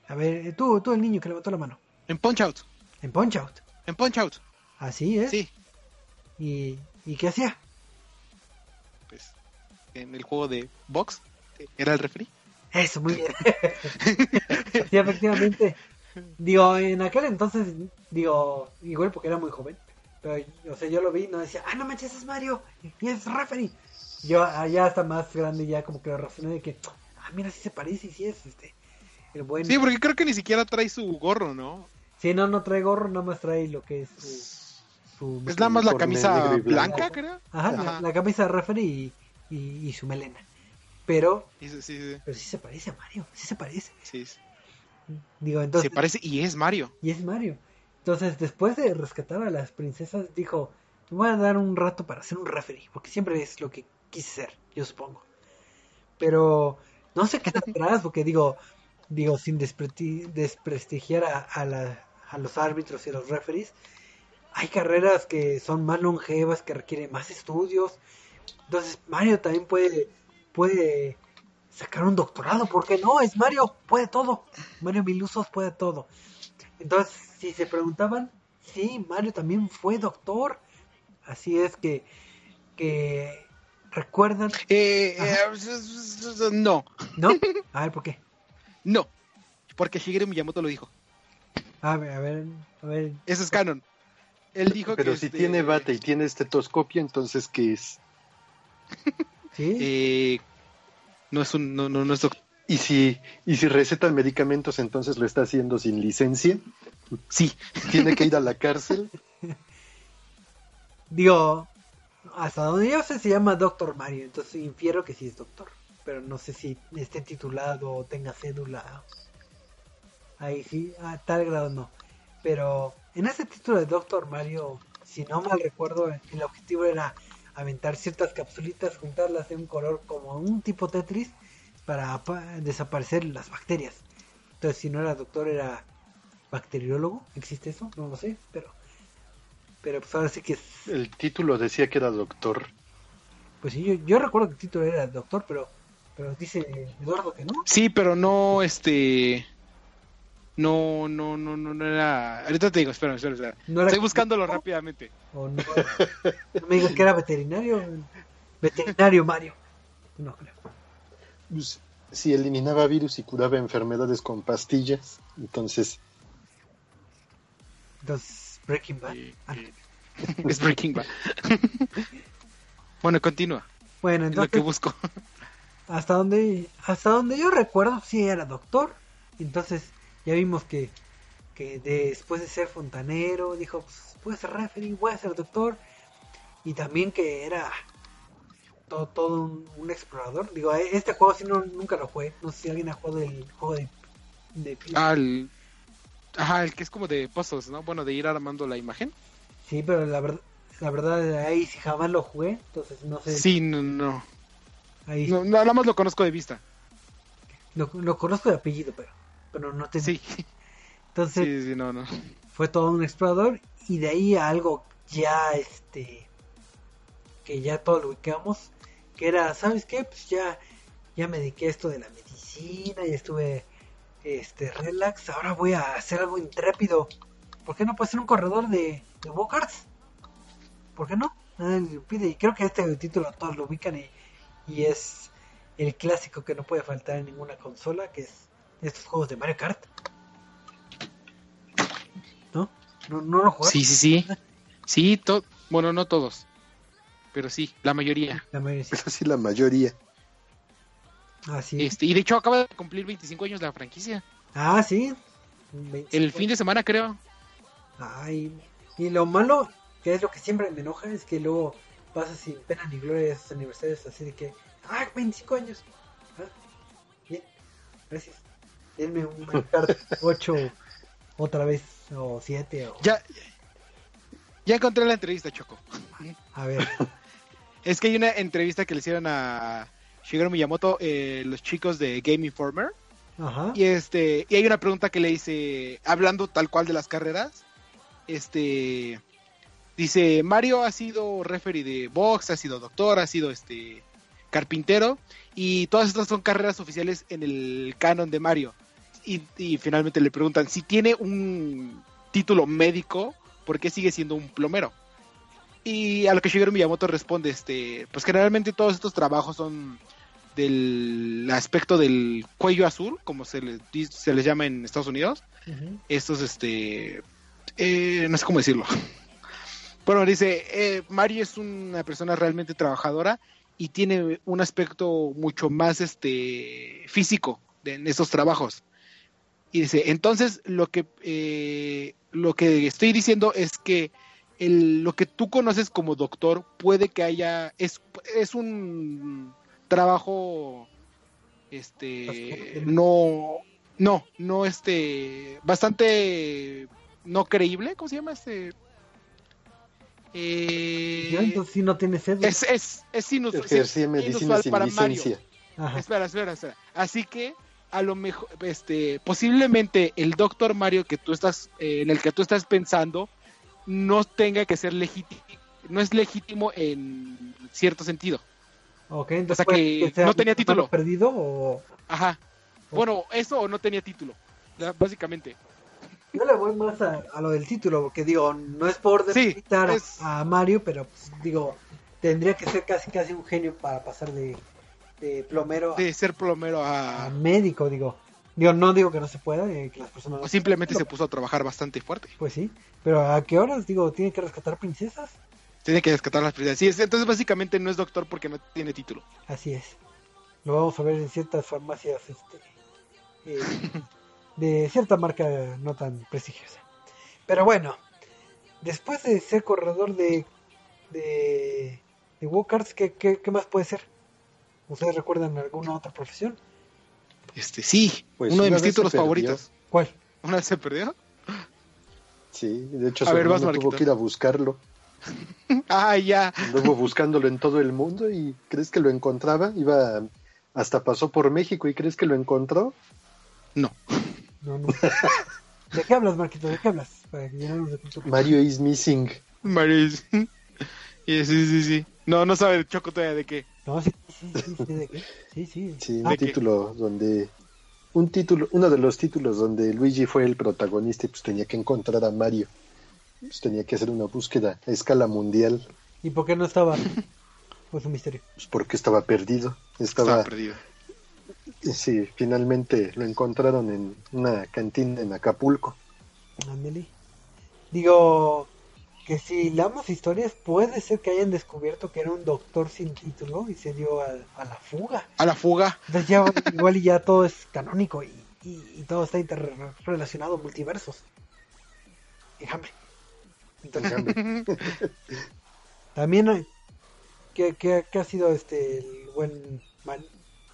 A ver, eh, tú, tú el niño que levantó la mano. En Punch Out. En Punch Out. En Punch Out. Así es. Sí. ¿Y, ¿Y qué hacía? Pues en el juego de box era el referee. Eso, muy bien. [laughs] sí, efectivamente. Digo, en aquel entonces, digo, igual porque era muy joven. Pero, o sea, yo lo vi y no decía, ah, no manches, es Mario. Y es referee. Yo allá hasta más grande ya como que lo razoné de que, ah, mira, sí se parece y sí es este. El buen... Sí, porque creo que ni siquiera trae su gorro, ¿no? Sí, no, no trae gorro, nada más trae lo que es su... su- Es nada más la camisa blanco. blanca, creo. Ajá, la- camisa de referee y, y, y su melena. Pero, Sí, pero sí se parece a Mario, sí se parece. sí. Digo, entonces... Se parece y es Mario. Y es Mario. Entonces, después de rescatar a las princesas, dijo, me voy a dar un rato para ser un referee, porque siempre es lo que quise ser, yo supongo. Pero no sé qué atrás, porque digo, digo, sin desprestigiar a, a, la- a los árbitros y a los referees, hay carreras que son más longevas, que requieren más estudios. Entonces, Mario también puede, puede sacar un doctorado, ¿por qué no? Es Mario, puede todo. Mario Milusos puede todo. Entonces, si se preguntaban, sí, Mario también fue doctor. Así es que, que recuerdan, Eh, eh, no, ¿no? A ver, ¿por qué? no. Porque Shigeru Miyamoto lo dijo. A ver, a ver, a ver. Eso es canon. Él dijo Pero que. si este, tiene bata y tiene estetoscopio, entonces ¿qué es? [laughs] Eh, no es un. No, no, no es doc- Y si, y si recetan medicamentos, entonces lo está haciendo sin licencia. Sí. Tiene que ir a la [laughs] cárcel. Digo, hasta donde yo sé se llama Doctor Mario, entonces infiero que sí es doctor. Pero no sé si esté titulado o tenga cédula. Ahí sí, a tal grado no. Pero en ese título de Doctor Mario, si no mal recuerdo, el objetivo era aventar ciertas capsulitas, juntarlas de un color como un tipo Tetris para apa- desaparecer las bacterias. Entonces, si no era doctor, era bacteriólogo. ¿Existe eso? No lo sé, pero. Pero pues ahora sí que es. El título decía que era doctor. Pues sí, yo, yo recuerdo que el título era doctor, pero. Pero dice Eduardo que no. Sí, pero no, este. No, no, no, no, no era. Ahorita te digo, espera, espera, espera. No era- Estoy buscándolo rápidamente. No. No me digas que era veterinario. Veterinario Mario. No creo. Pues, si eliminaba virus y curaba enfermedades con pastillas, entonces Entonces, Breaking Bad. Ah, [laughs] es Breaking Bad. [laughs] bueno, continúa. Bueno, Es lo entonces, que busco. hasta donde hasta donde yo recuerdo, sí era doctor. Entonces, ya vimos que, que después de ser fontanero, dijo, pues voy a ser referee, voy a ser doctor. Y también que era todo, todo un, un explorador. Digo, eh, este juego sí no, nunca lo jugué. No sé si alguien ha jugado el juego de... de Ah, el- Ajá, el que es como de pozos, ¿no? Bueno, de ir armando la imagen. Sí, pero la verdad, la verdad ahí jamás lo jugué. Entonces, no sé. Sí, no, no. ahí No, Nada más lo conozco de vista. lo, lo conozco de apellido, pero, pero no te... Sí, Entonces, sí, sí, no, no. fue todo un explorador y de ahí a algo ya este que ya todo lo ubicamos que era sabes qué pues ya ya me dediqué a esto de la medicina y estuve este relax ahora voy a hacer algo intrépido ¿por qué no puede ser un corredor de de go-karts? ¿por qué no? nadie le impide y creo que este título todos lo ubican y, y es el clásico que no puede faltar en ninguna consola que es estos juegos de Mario Kart ¿no? ¿No, no lo jugaste? Sí, sí, sí. Sí, to- bueno, no todos. Pero sí, la mayoría. La mayoría sí. [laughs] es así la mayoría. Así es. Este, y de hecho acaba de cumplir 25 años la franquicia. Ah, sí. 25. El fin de semana, creo. Ay, y lo malo, que es lo que siempre me enoja, es que luego pasa sin pena ni gloria esos aniversarios así de que, ah, 25 años. Ah, bien, gracias. Denme un Mario Kart 8 otra vez, o 7, o... Ya, ya encontré la entrevista, Choco. A ver, Es que hay una entrevista que le hicieron a Shigeru Miyamoto, eh, los chicos de Game Informer. ajá. Y este, y hay una pregunta que le hice, hablando tal cual de las carreras. Este dice, Mario ha sido referee de box, ha sido doctor, ha sido este carpintero, y todas estas son carreras oficiales en el canon de Mario. Y, y finalmente le preguntan si tiene un título médico, ¿por qué sigue siendo un plomero? Y a lo que Shigeru Miyamoto responde, este, pues generalmente todos estos trabajos son del aspecto del cuello azul, como se les, se les llama en Estados Unidos. Estos, este, eh, no sé cómo decirlo. [laughs] Bueno, dice, eh, Mario es una persona realmente trabajadora y tiene un aspecto mucho más, este, físico de- en esos trabajos. Y dice, entonces lo que, eh, lo que estoy diciendo es que el- lo que tú conoces como doctor puede que haya, es, es un trabajo, este, no, no, no, este, bastante no creíble, ¿cómo se llama este? Eh, Yo entonces sí no tiene cédula. es, es, es inus- medicina inusual para Mario. Espera, espera, espera. Así que a lo mejor, este, posiblemente el Doctor Mario que tú estás, eh, en el que tú estás pensando, no tenga que ser legítimo, no es legítimo en cierto sentido. Ok, entonces O sea que no tenía título. perdido o Ajá. Bueno, eso o no tenía título, básicamente. yo le voy más a, a lo del título porque digo no es por Sí, demeritar a- es- a, Mario pero pues, digo tendría que ser casi casi un genio para pasar de, de plomero a- De ser plomero a, a... médico digo digo no digo que no se pueda eh, que las personas O simplemente se puso a trabajar bastante fuerte. pues sí pero a qué horas digo tiene que rescatar princesas Tiene que rescatar las prioridades. Sí, es- entonces básicamente no es doctor porque no tiene título. Así es. Lo vamos a ver en ciertas farmacias este, eh, [laughs] de cierta marca no tan prestigiosa. Pero bueno, después de ser corredor de, de, de go-karts, ¿qué, qué, qué más puede ser? ¿Ustedes recuerdan alguna otra profesión? Este, sí, Pues uno de mis títulos favoritos. ¿Cuál? ¿Una vez se perdió? Sí, de hecho A su ver, vas, hermano tuvo que ir a buscarlo. [laughs] Ah, ya. Anduvo buscándolo en todo el mundo y ¿crees que lo encontraba? Iba hasta pasó por México y ¿crees que lo encontró? No. No, no. [laughs] ¿De qué hablas, Marquito? ¿De qué hablas? Para que de. Mario is missing. Maris. Y sí, sí, sí. No, no sabe Choco todavía de qué. No, sí, sí, sí, sí, ¿de qué? Sí, sí. Sí, Ah, un qué? título donde un título, uno de los títulos donde Luigi fue el protagonista y pues tenía que encontrar a Mario. Pues tenía que hacer una búsqueda a escala mundial, ¿Y por qué no estaba? Pues un misterio. pues porque estaba perdido. Estaba Estaba, perdido. sí, finalmente lo encontraron en una cantina en Acapulco. Digo que si leamos historias, puede ser que hayan descubierto que era un doctor sin título y se dio a, a la fuga. A la fuga. Entonces ya igual y ya todo es canónico y, y- y todo está interrelacionado, multiversos. Enjambre. Entonces, [laughs] también hay- ¿qué, qué, qué ha sido este el buen man?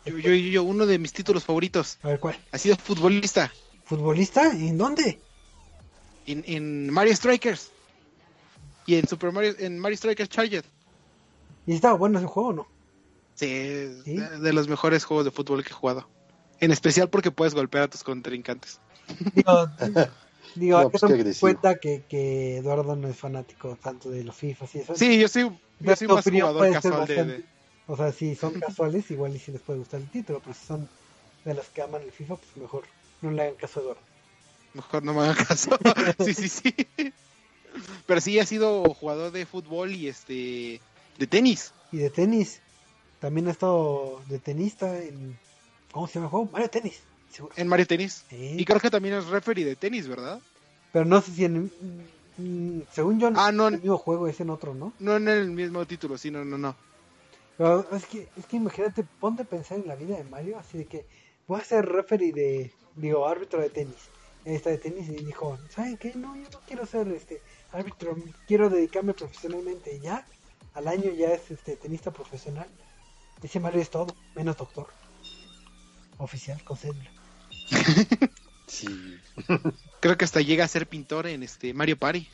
Yo, yo, yo, uno de mis títulos favoritos. A ver cuál. Ha sido futbolista. ¿Futbolista? ¿En dónde? En, en Mario Strikers. Y en Super Mario, en Mario Strikers Charger. ¿Y estaba bueno ese juego o no? Sí, de, de los mejores juegos de fútbol que he jugado. En especial porque puedes golpear a tus contrincantes. Digo, [laughs] digo No, que pues, cuenta que, que Eduardo no es fanático tanto de los FIFA y eso. Sí, yo soy, yo soy más jugador casual de, O sea, si son [laughs] casuales, igual y si les puede gustar el título, pero si son de los que aman el FIFA, pues mejor no le hagan caso a Eduardo. Mejor no me hagan caso. [laughs] sí, sí, sí. Pero sí ha sido jugador de fútbol y este de tenis. Y de tenis, también ha estado de tenista en... ¿Cómo se llama el juego? Mario Tenis, seguro. En Mario Tenis. Sí. Y creo que también es referee de tenis, ¿verdad? Pero no sé si en... mm, Según yo, Ah, no. en el mismo juego es en otro, ¿no? No en el mismo título, sí, no, no, no. Pero es que, es que imagínate, ponte a pensar en la vida de Mario, así de que voy a ser referee de, digo, árbitro de tenis. Él está de tenis y dijo, ¿saben qué? No, yo no quiero ser este árbitro, quiero dedicarme profesionalmente. Y Ya, al año ya es este tenista profesional. Ese Mario es todo, menos doctor. Oficial, con cédula. [laughs] Sí. [laughs] Creo que hasta llega a ser pintor en este Mario Party.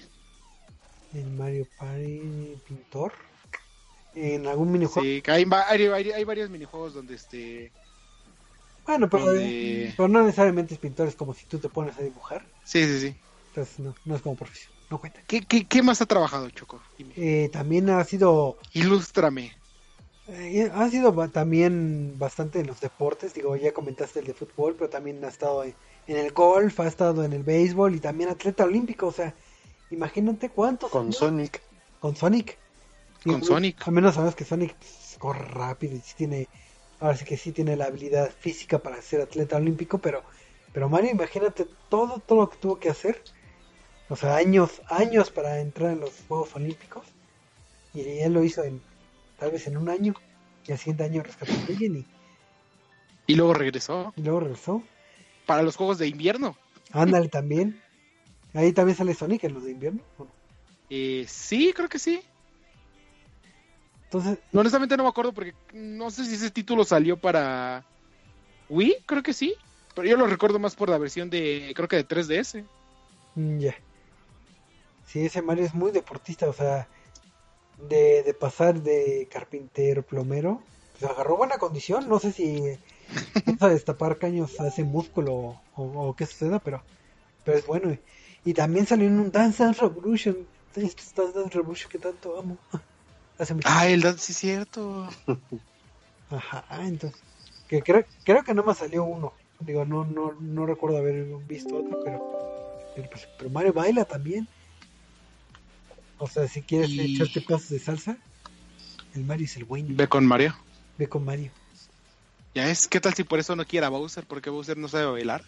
En Mario Party, pintor. En algún minijuego. Sí, hay, va- hay, hay- hay varios minijuegos donde este. Bueno, pero, Donde- pero no necesariamente es pintor, es como si tú te pones a dibujar. Sí, sí, sí. Entonces no, no es como profesión, no cuenta. ¿Qué, qué, qué más ha trabajado, Choco? Dime. Eh, también ha sido Ilústrame. Eh, ha sido también bastante en los deportes, digo, ya comentaste el de fútbol, pero también ha estado en, en el golf, ha estado en el béisbol y también atleta olímpico, o sea, imagínate cuántos Con años- Sonic. con Sonic. Con Sonic. Al menos sabes que Sonic pues, corre rápido y sí tiene, ahora sí que sí tiene la habilidad física para ser atleta olímpico, pero, pero Mario, imagínate todo, todo lo que tuvo que hacer. O sea, años, años para entrar en los Juegos Olímpicos. Y él lo hizo en, tal vez en un año. Y al siguiente año rescató a alguien y, Y luego regresó y luego regresó. para los Juegos de Invierno. Ándale también. Ahí también sale Sonic en los de invierno. Eh, sí, creo que sí. Entonces, No, honestamente no me acuerdo porque no sé si ese título salió para Wii, creo que sí. Pero yo lo recuerdo más por la versión de, creo que de 3DS. Mm, Ya. Sí, ese Mario es muy deportista, o sea, de, de pasar de carpintero, plomero, pues agarró buena condición, no sé si empieza a destapar caños hace músculo o, o qué suceda, pero, pero es bueno. Y también salió en un Dance Dance Revolution, Dance Dance Revolution que tanto amo. [laughs] Hace mucho Ah, el dance, sí es cierto. [laughs] Ajá, entonces, que creo, creo que nomás salió uno. Digo, no, no, no recuerdo haber visto otro, pero, pero, pues, pero Mario baila también. O sea, si quieres Y- echarte pasos de salsa, el Mario es el bueno. Ve con Mario. Ve con Mario. Ya es, ¿qué tal si por eso no quiera Bowser? Porque Bowser no sabe bailar.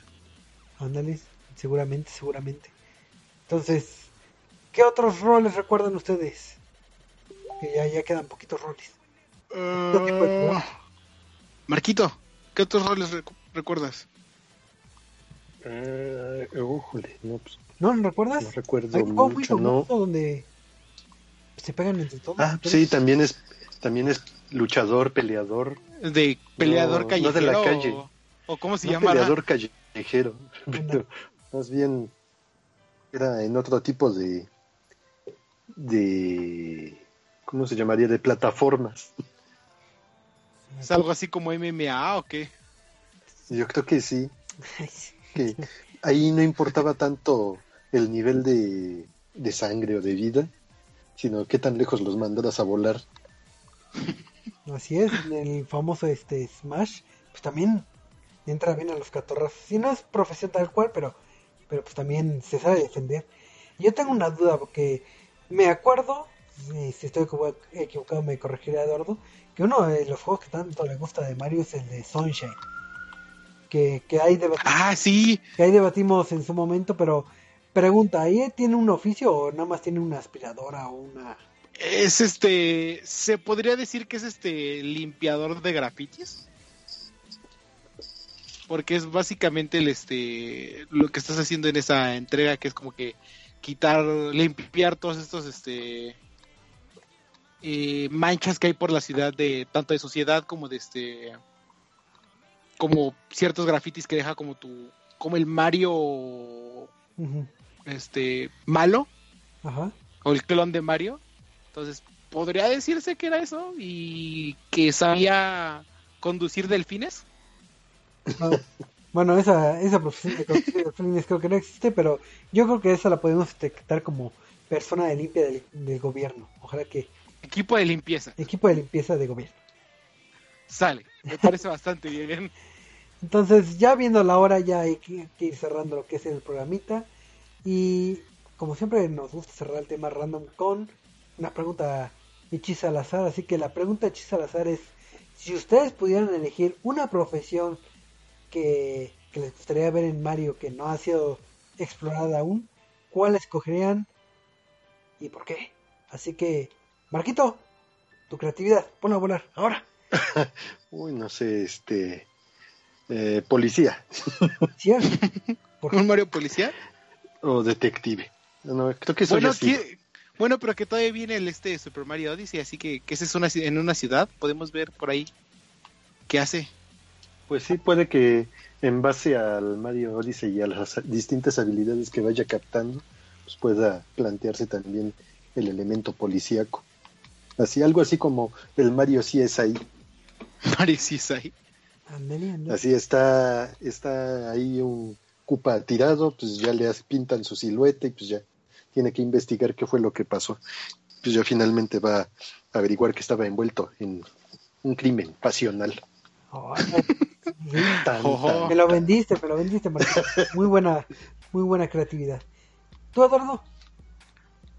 Ándale, seguramente, seguramente. Entonces, ¿qué otros roles recuerdan ustedes? Que ya, ya quedan poquitos roles. ¿Qué tipo de juego? Marquito, ¿qué otros roles recu- recuerdas? Újole, no, pues, ¿No lo recuerdas? no recuerdo Hay un juego muy mucho, ¿no? donde se pegan entre todos. Ah, sí, también es, también es luchador, peleador. ¿De peleador No, callejero? no de la calle. O, o cómo se no llama? peleador callejero, [laughs] pero más bien era en otro tipo de de ¿cómo se llamaría? de plataformas. ¿Es algo así como MMA o qué? Yo creo que sí. que ahí no importaba tanto el nivel de, de sangre o de vida, sino qué tan lejos los mandaras a volar. Así es, en el famoso este Smash, pues también entra bien a los catorrazos. Si no es profesión tal cual, pero, pero pues también se sabe defender. Yo tengo una duda porque me acuerdo, y si estoy equivo- equivocado me corregirá Eduardo, que uno de los juegos que tanto le gusta de Mario es el de Sunshine. Que, que, ahí, Ah, sí. que ahí debatimos en su momento, pero pregunta, ¿ahí tiene un oficio o nada más tiene una aspiradora o una... Es este. ¿Se podría decir que es este limpiador de grafitis? Porque es básicamente el este lo que estás haciendo en esa entrega, que es como que quitar, limpiar todos estos este eh, manchas que hay por la ciudad de tanto de sociedad como de este como ciertos grafitis que deja como tu como el Mario este malo Ajá. o el clon de Mario. Entonces, podría decirse que era eso y que sabía conducir delfines. Ah, Bueno, esa, esa profesión de conducir delfines creo que no existe, pero yo creo que esa la podemos detectar como persona de limpia del, del gobierno. Ojalá que Equipo de limpieza. equipo de limpieza de gobierno. Sale. Me parece bastante bien. Entonces, ya viendo la hora, ya hay que, que ir cerrando lo que es el programita. Y como siempre, nos gusta cerrar el tema random con una pregunta hechiza al azar. Así que la pregunta hechiza al azar es: si ustedes pudieran elegir una profesión que, que les gustaría ver en Mario que no ha sido explorada aún, ¿cuál escogerían y por qué? Así que, Marquito, tu creatividad, ponla a volar, ahora. [laughs] Uy, no sé, este eh, policía ¿Cierto? [laughs] ¿Por ¿Un Mario policía? O detective. No, creo que eso Bueno, que- pero que todavía viene el este Super Mario Odyssey, así que, que ese es una, ci- en una ciudad. Podemos ver por ahí qué hace. Pues sí, puede que en base al Mario Odyssey y a las distintas habilidades que vaya captando, pues pueda plantearse también el elemento policíaco. Así, algo así como el Mario sí es ahí. Mario sí es ahí. Así está, está ahí un Cupa tirado, pues ya le pintan su silueta y pues ya tiene que investigar qué fue lo que pasó. Pues ya finalmente va a averiguar que estaba envuelto en, un crimen pasional. Tan, [laughs] tan, me lo vendiste, me lo vendiste, Marquito. Muy buena, muy buena creatividad. ¿Tú, Eduardo?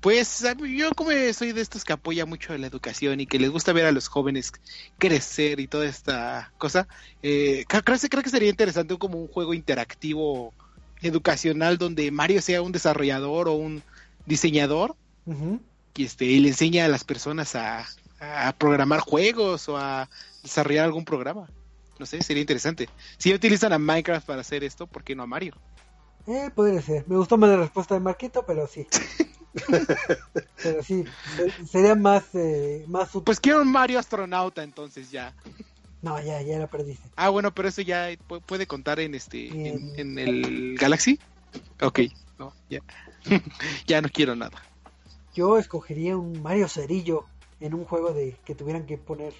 Pues yo como soy de estos que apoya mucho la educación y que les gusta ver a los jóvenes crecer y toda esta cosa, eh, creo, creo que- sería interesante como un juego interactivo educacional donde Mario sea un desarrollador o un diseñador y este y le enseña a las personas a, a programar juegos o a desarrollar algún programa. No sé, sería interesante. Si utilizan a Minecraft para hacer esto, ¿por qué no a Mario? Eh, podría ser. Me gustó más la respuesta de Marquito, pero sí. [laughs] [laughs] pero sí, se- sería más, eh, más útil. Pues quiero un Mario astronauta entonces ya. No, ya, ya la perdiste. Ah, bueno, pero eso ya pu- puede contar en este en, En- en el Galaxy. Ok, no, ya. [laughs] ya no quiero nada. Yo escogería un Mario Cerillo en un juego de que tuvieran que poner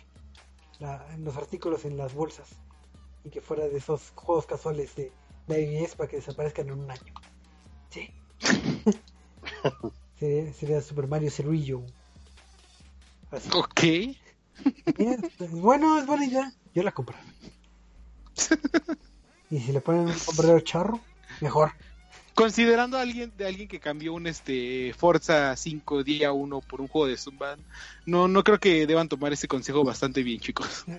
la- los artículos en las bolsas y que fuera de esos juegos casuales de, de iOS para que desaparezcan en un año. Sí. [laughs] sería, sería Super Mario Cerillo. Así. Ok. [laughs] Mira, es bueno, es buena idea. Yo la compré. [laughs] Y si le ponen un sombrero charro, mejor. Considerando a alguien de alguien que cambió un este Forza 5 día 1 por un juego de Zumba, no no creo que deban tomar ese consejo bastante bien, chicos. [laughs]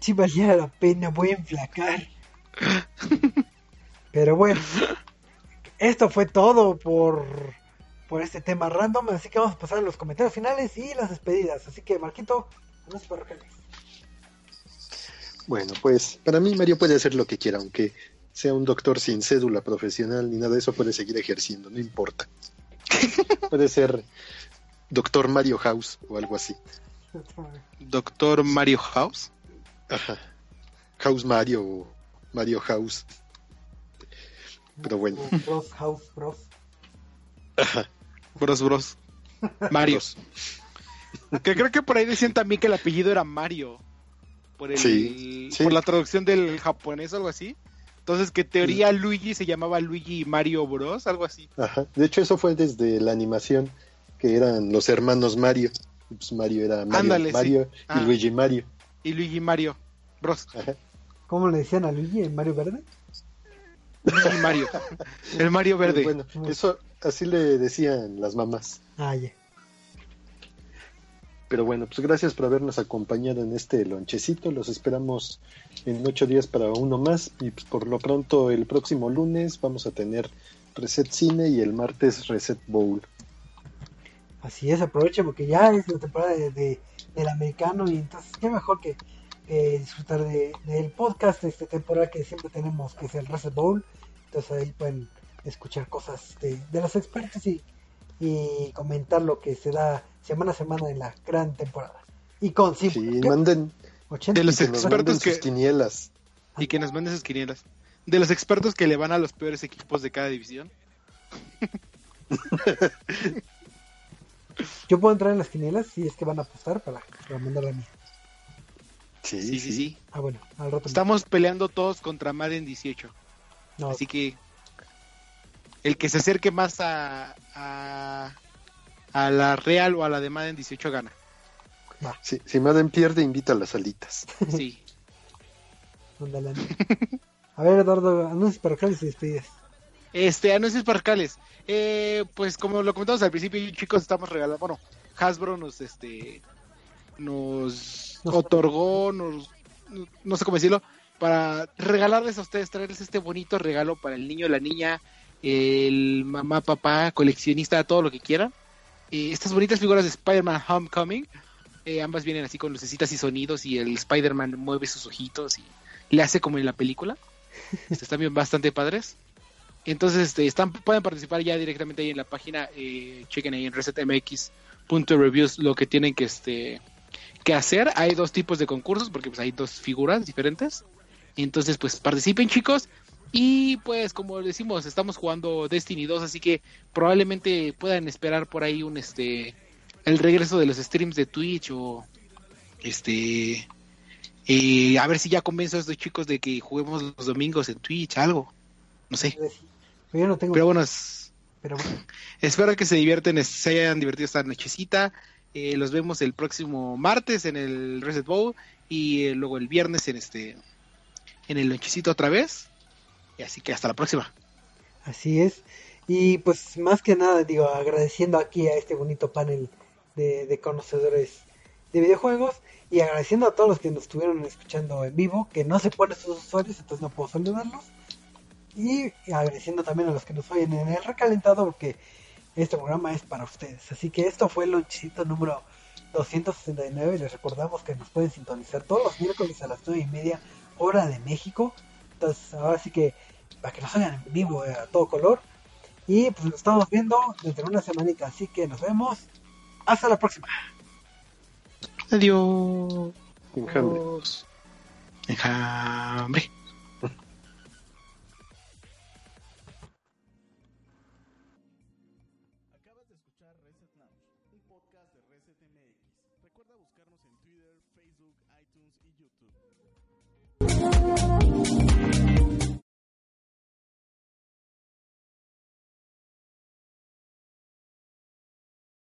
Si valía la pena, voy a enflacar. Pero bueno, esto fue todo por, por este tema random. Así que vamos a pasar a los comentarios finales y las despedidas. Así que, Marquito, unos parroquiales. Bueno, pues para mí Mario puede hacer lo que quiera, aunque sea un doctor sin cédula profesional ni nada de eso, puede seguir ejerciendo, no importa. [laughs] puede ser doctor Mario House o algo así. Doctor Mario House. Ajá. House Mario o Mario House. Pero bueno. House Bros. Ajá. Bros Bros. Mario. Dos. Que creo que por ahí decían también que el apellido era Mario. Por, el, Sí, sí. por la traducción del japonés o algo así. Entonces que en teoría Luigi se llamaba Luigi Mario Bros, algo así. Ajá. De hecho, eso fue desde la animación, que eran los hermanos Mario. Y, Pues Mario era Mario, Ándale, sí. Mario y Ah. Luigi Mario. Y Luigi Mario Bros. Ajá. ¿Cómo le decían a Luigi en Mario Verde? Luigi Mario. El Mario verde. Bueno, eso así le decían las mamás. Ah, ya. Pero bueno, pues gracias por habernos acompañado en este lonchecito. Los esperamos en ocho días para uno más. Y pues por lo pronto, el próximo lunes vamos a tener Reset Cine y el martes Reset Bowl. Así es, aproveche porque ya es la temporada de, de- del americano y entonces qué mejor que, disfrutar de- del podcast de esta temporada que siempre tenemos, que es el Reset Bowl. Entonces ahí pueden escuchar cosas de, de los expertos y, y comentar lo que se da semana a semana en la gran temporada. Y con Sí, simple manden, 80 De los que expertos manden sus que- quinielas. Y que nos manden sus quinielas. De los expertos que le van a los peores equipos de cada división. [laughs] Yo puedo entrar en las quinielas si es que van a apostar para, para mandar la mía. Sí, Sí, sí, sí. Ah, bueno, al rato. me- Estamos peleando todos contra Madden 18. no, Así que el que se acerque más a, a, a la Real o a la de Madden 18 gana. Sí, si Madden pierde, invita a las alitas. [laughs] Sí. A ver, Eduardo, anuncios parroquiales y despedidas. Este, anuncios parcales. Eh, pues como lo comentamos al principio, chicos, estamos regalando, bueno, Hasbro nos, este, nos Nos- otorgó, nos, no sé cómo decirlo, para regalarles a ustedes, traerles este bonito regalo para el niño, la niña, el mamá, papá, coleccionista, todo lo que quieran. Eh, estas bonitas figuras de Spider-Man Homecoming, eh, ambas vienen así con lucecitas y sonidos y el Spider-Man mueve sus ojitos y le hace como en la película. [laughs] Están bien bastante padres. Entonces, este, están, pueden participar ya directamente ahí en la página. eh, chequen ahí en resetmx.reviews lo que tienen que, este, que hacer. Hay dos tipos de concursos porque pues, hay dos figuras diferentes. Entonces, pues participen, chicos. Y pues, como decimos, estamos jugando Destiny 2, así que probablemente puedan esperar por ahí un este el regreso de los streams de Twitch o este eh, a ver si ya convenzo a estos chicos de que juguemos los domingos en Twitch, algo. No sé. Yo no tengo. Pero bueno, es- Pero bueno, [laughs] espero que se divierten, se hayan divertido esta nochecita. Eh, los vemos el próximo martes en el Reset Bowl y eh, luego el viernes en este en el lonchecito otra vez. Así que hasta la próxima. Así es. Y pues más que nada, digo, agradeciendo aquí a este bonito panel de, de conocedores de videojuegos y agradeciendo a todos los que nos estuvieron escuchando en vivo, que no se ponen sus usuarios, entonces no puedo saludarlos. Y agradeciendo también a los que nos oyen en el recalentado, porque este programa es para ustedes. Así que esto fue el lonchito número 269. Les recordamos que nos pueden sintonizar todos los miércoles a las 9 y media, hora de México. Entonces, ahora sí que para que nos oigan en vivo eh, a todo color. Y pues nos estamos viendo dentro de una semanita. Así que nos vemos. Hasta la próxima. Adiós. Enjambre. Enjambre. Acabas de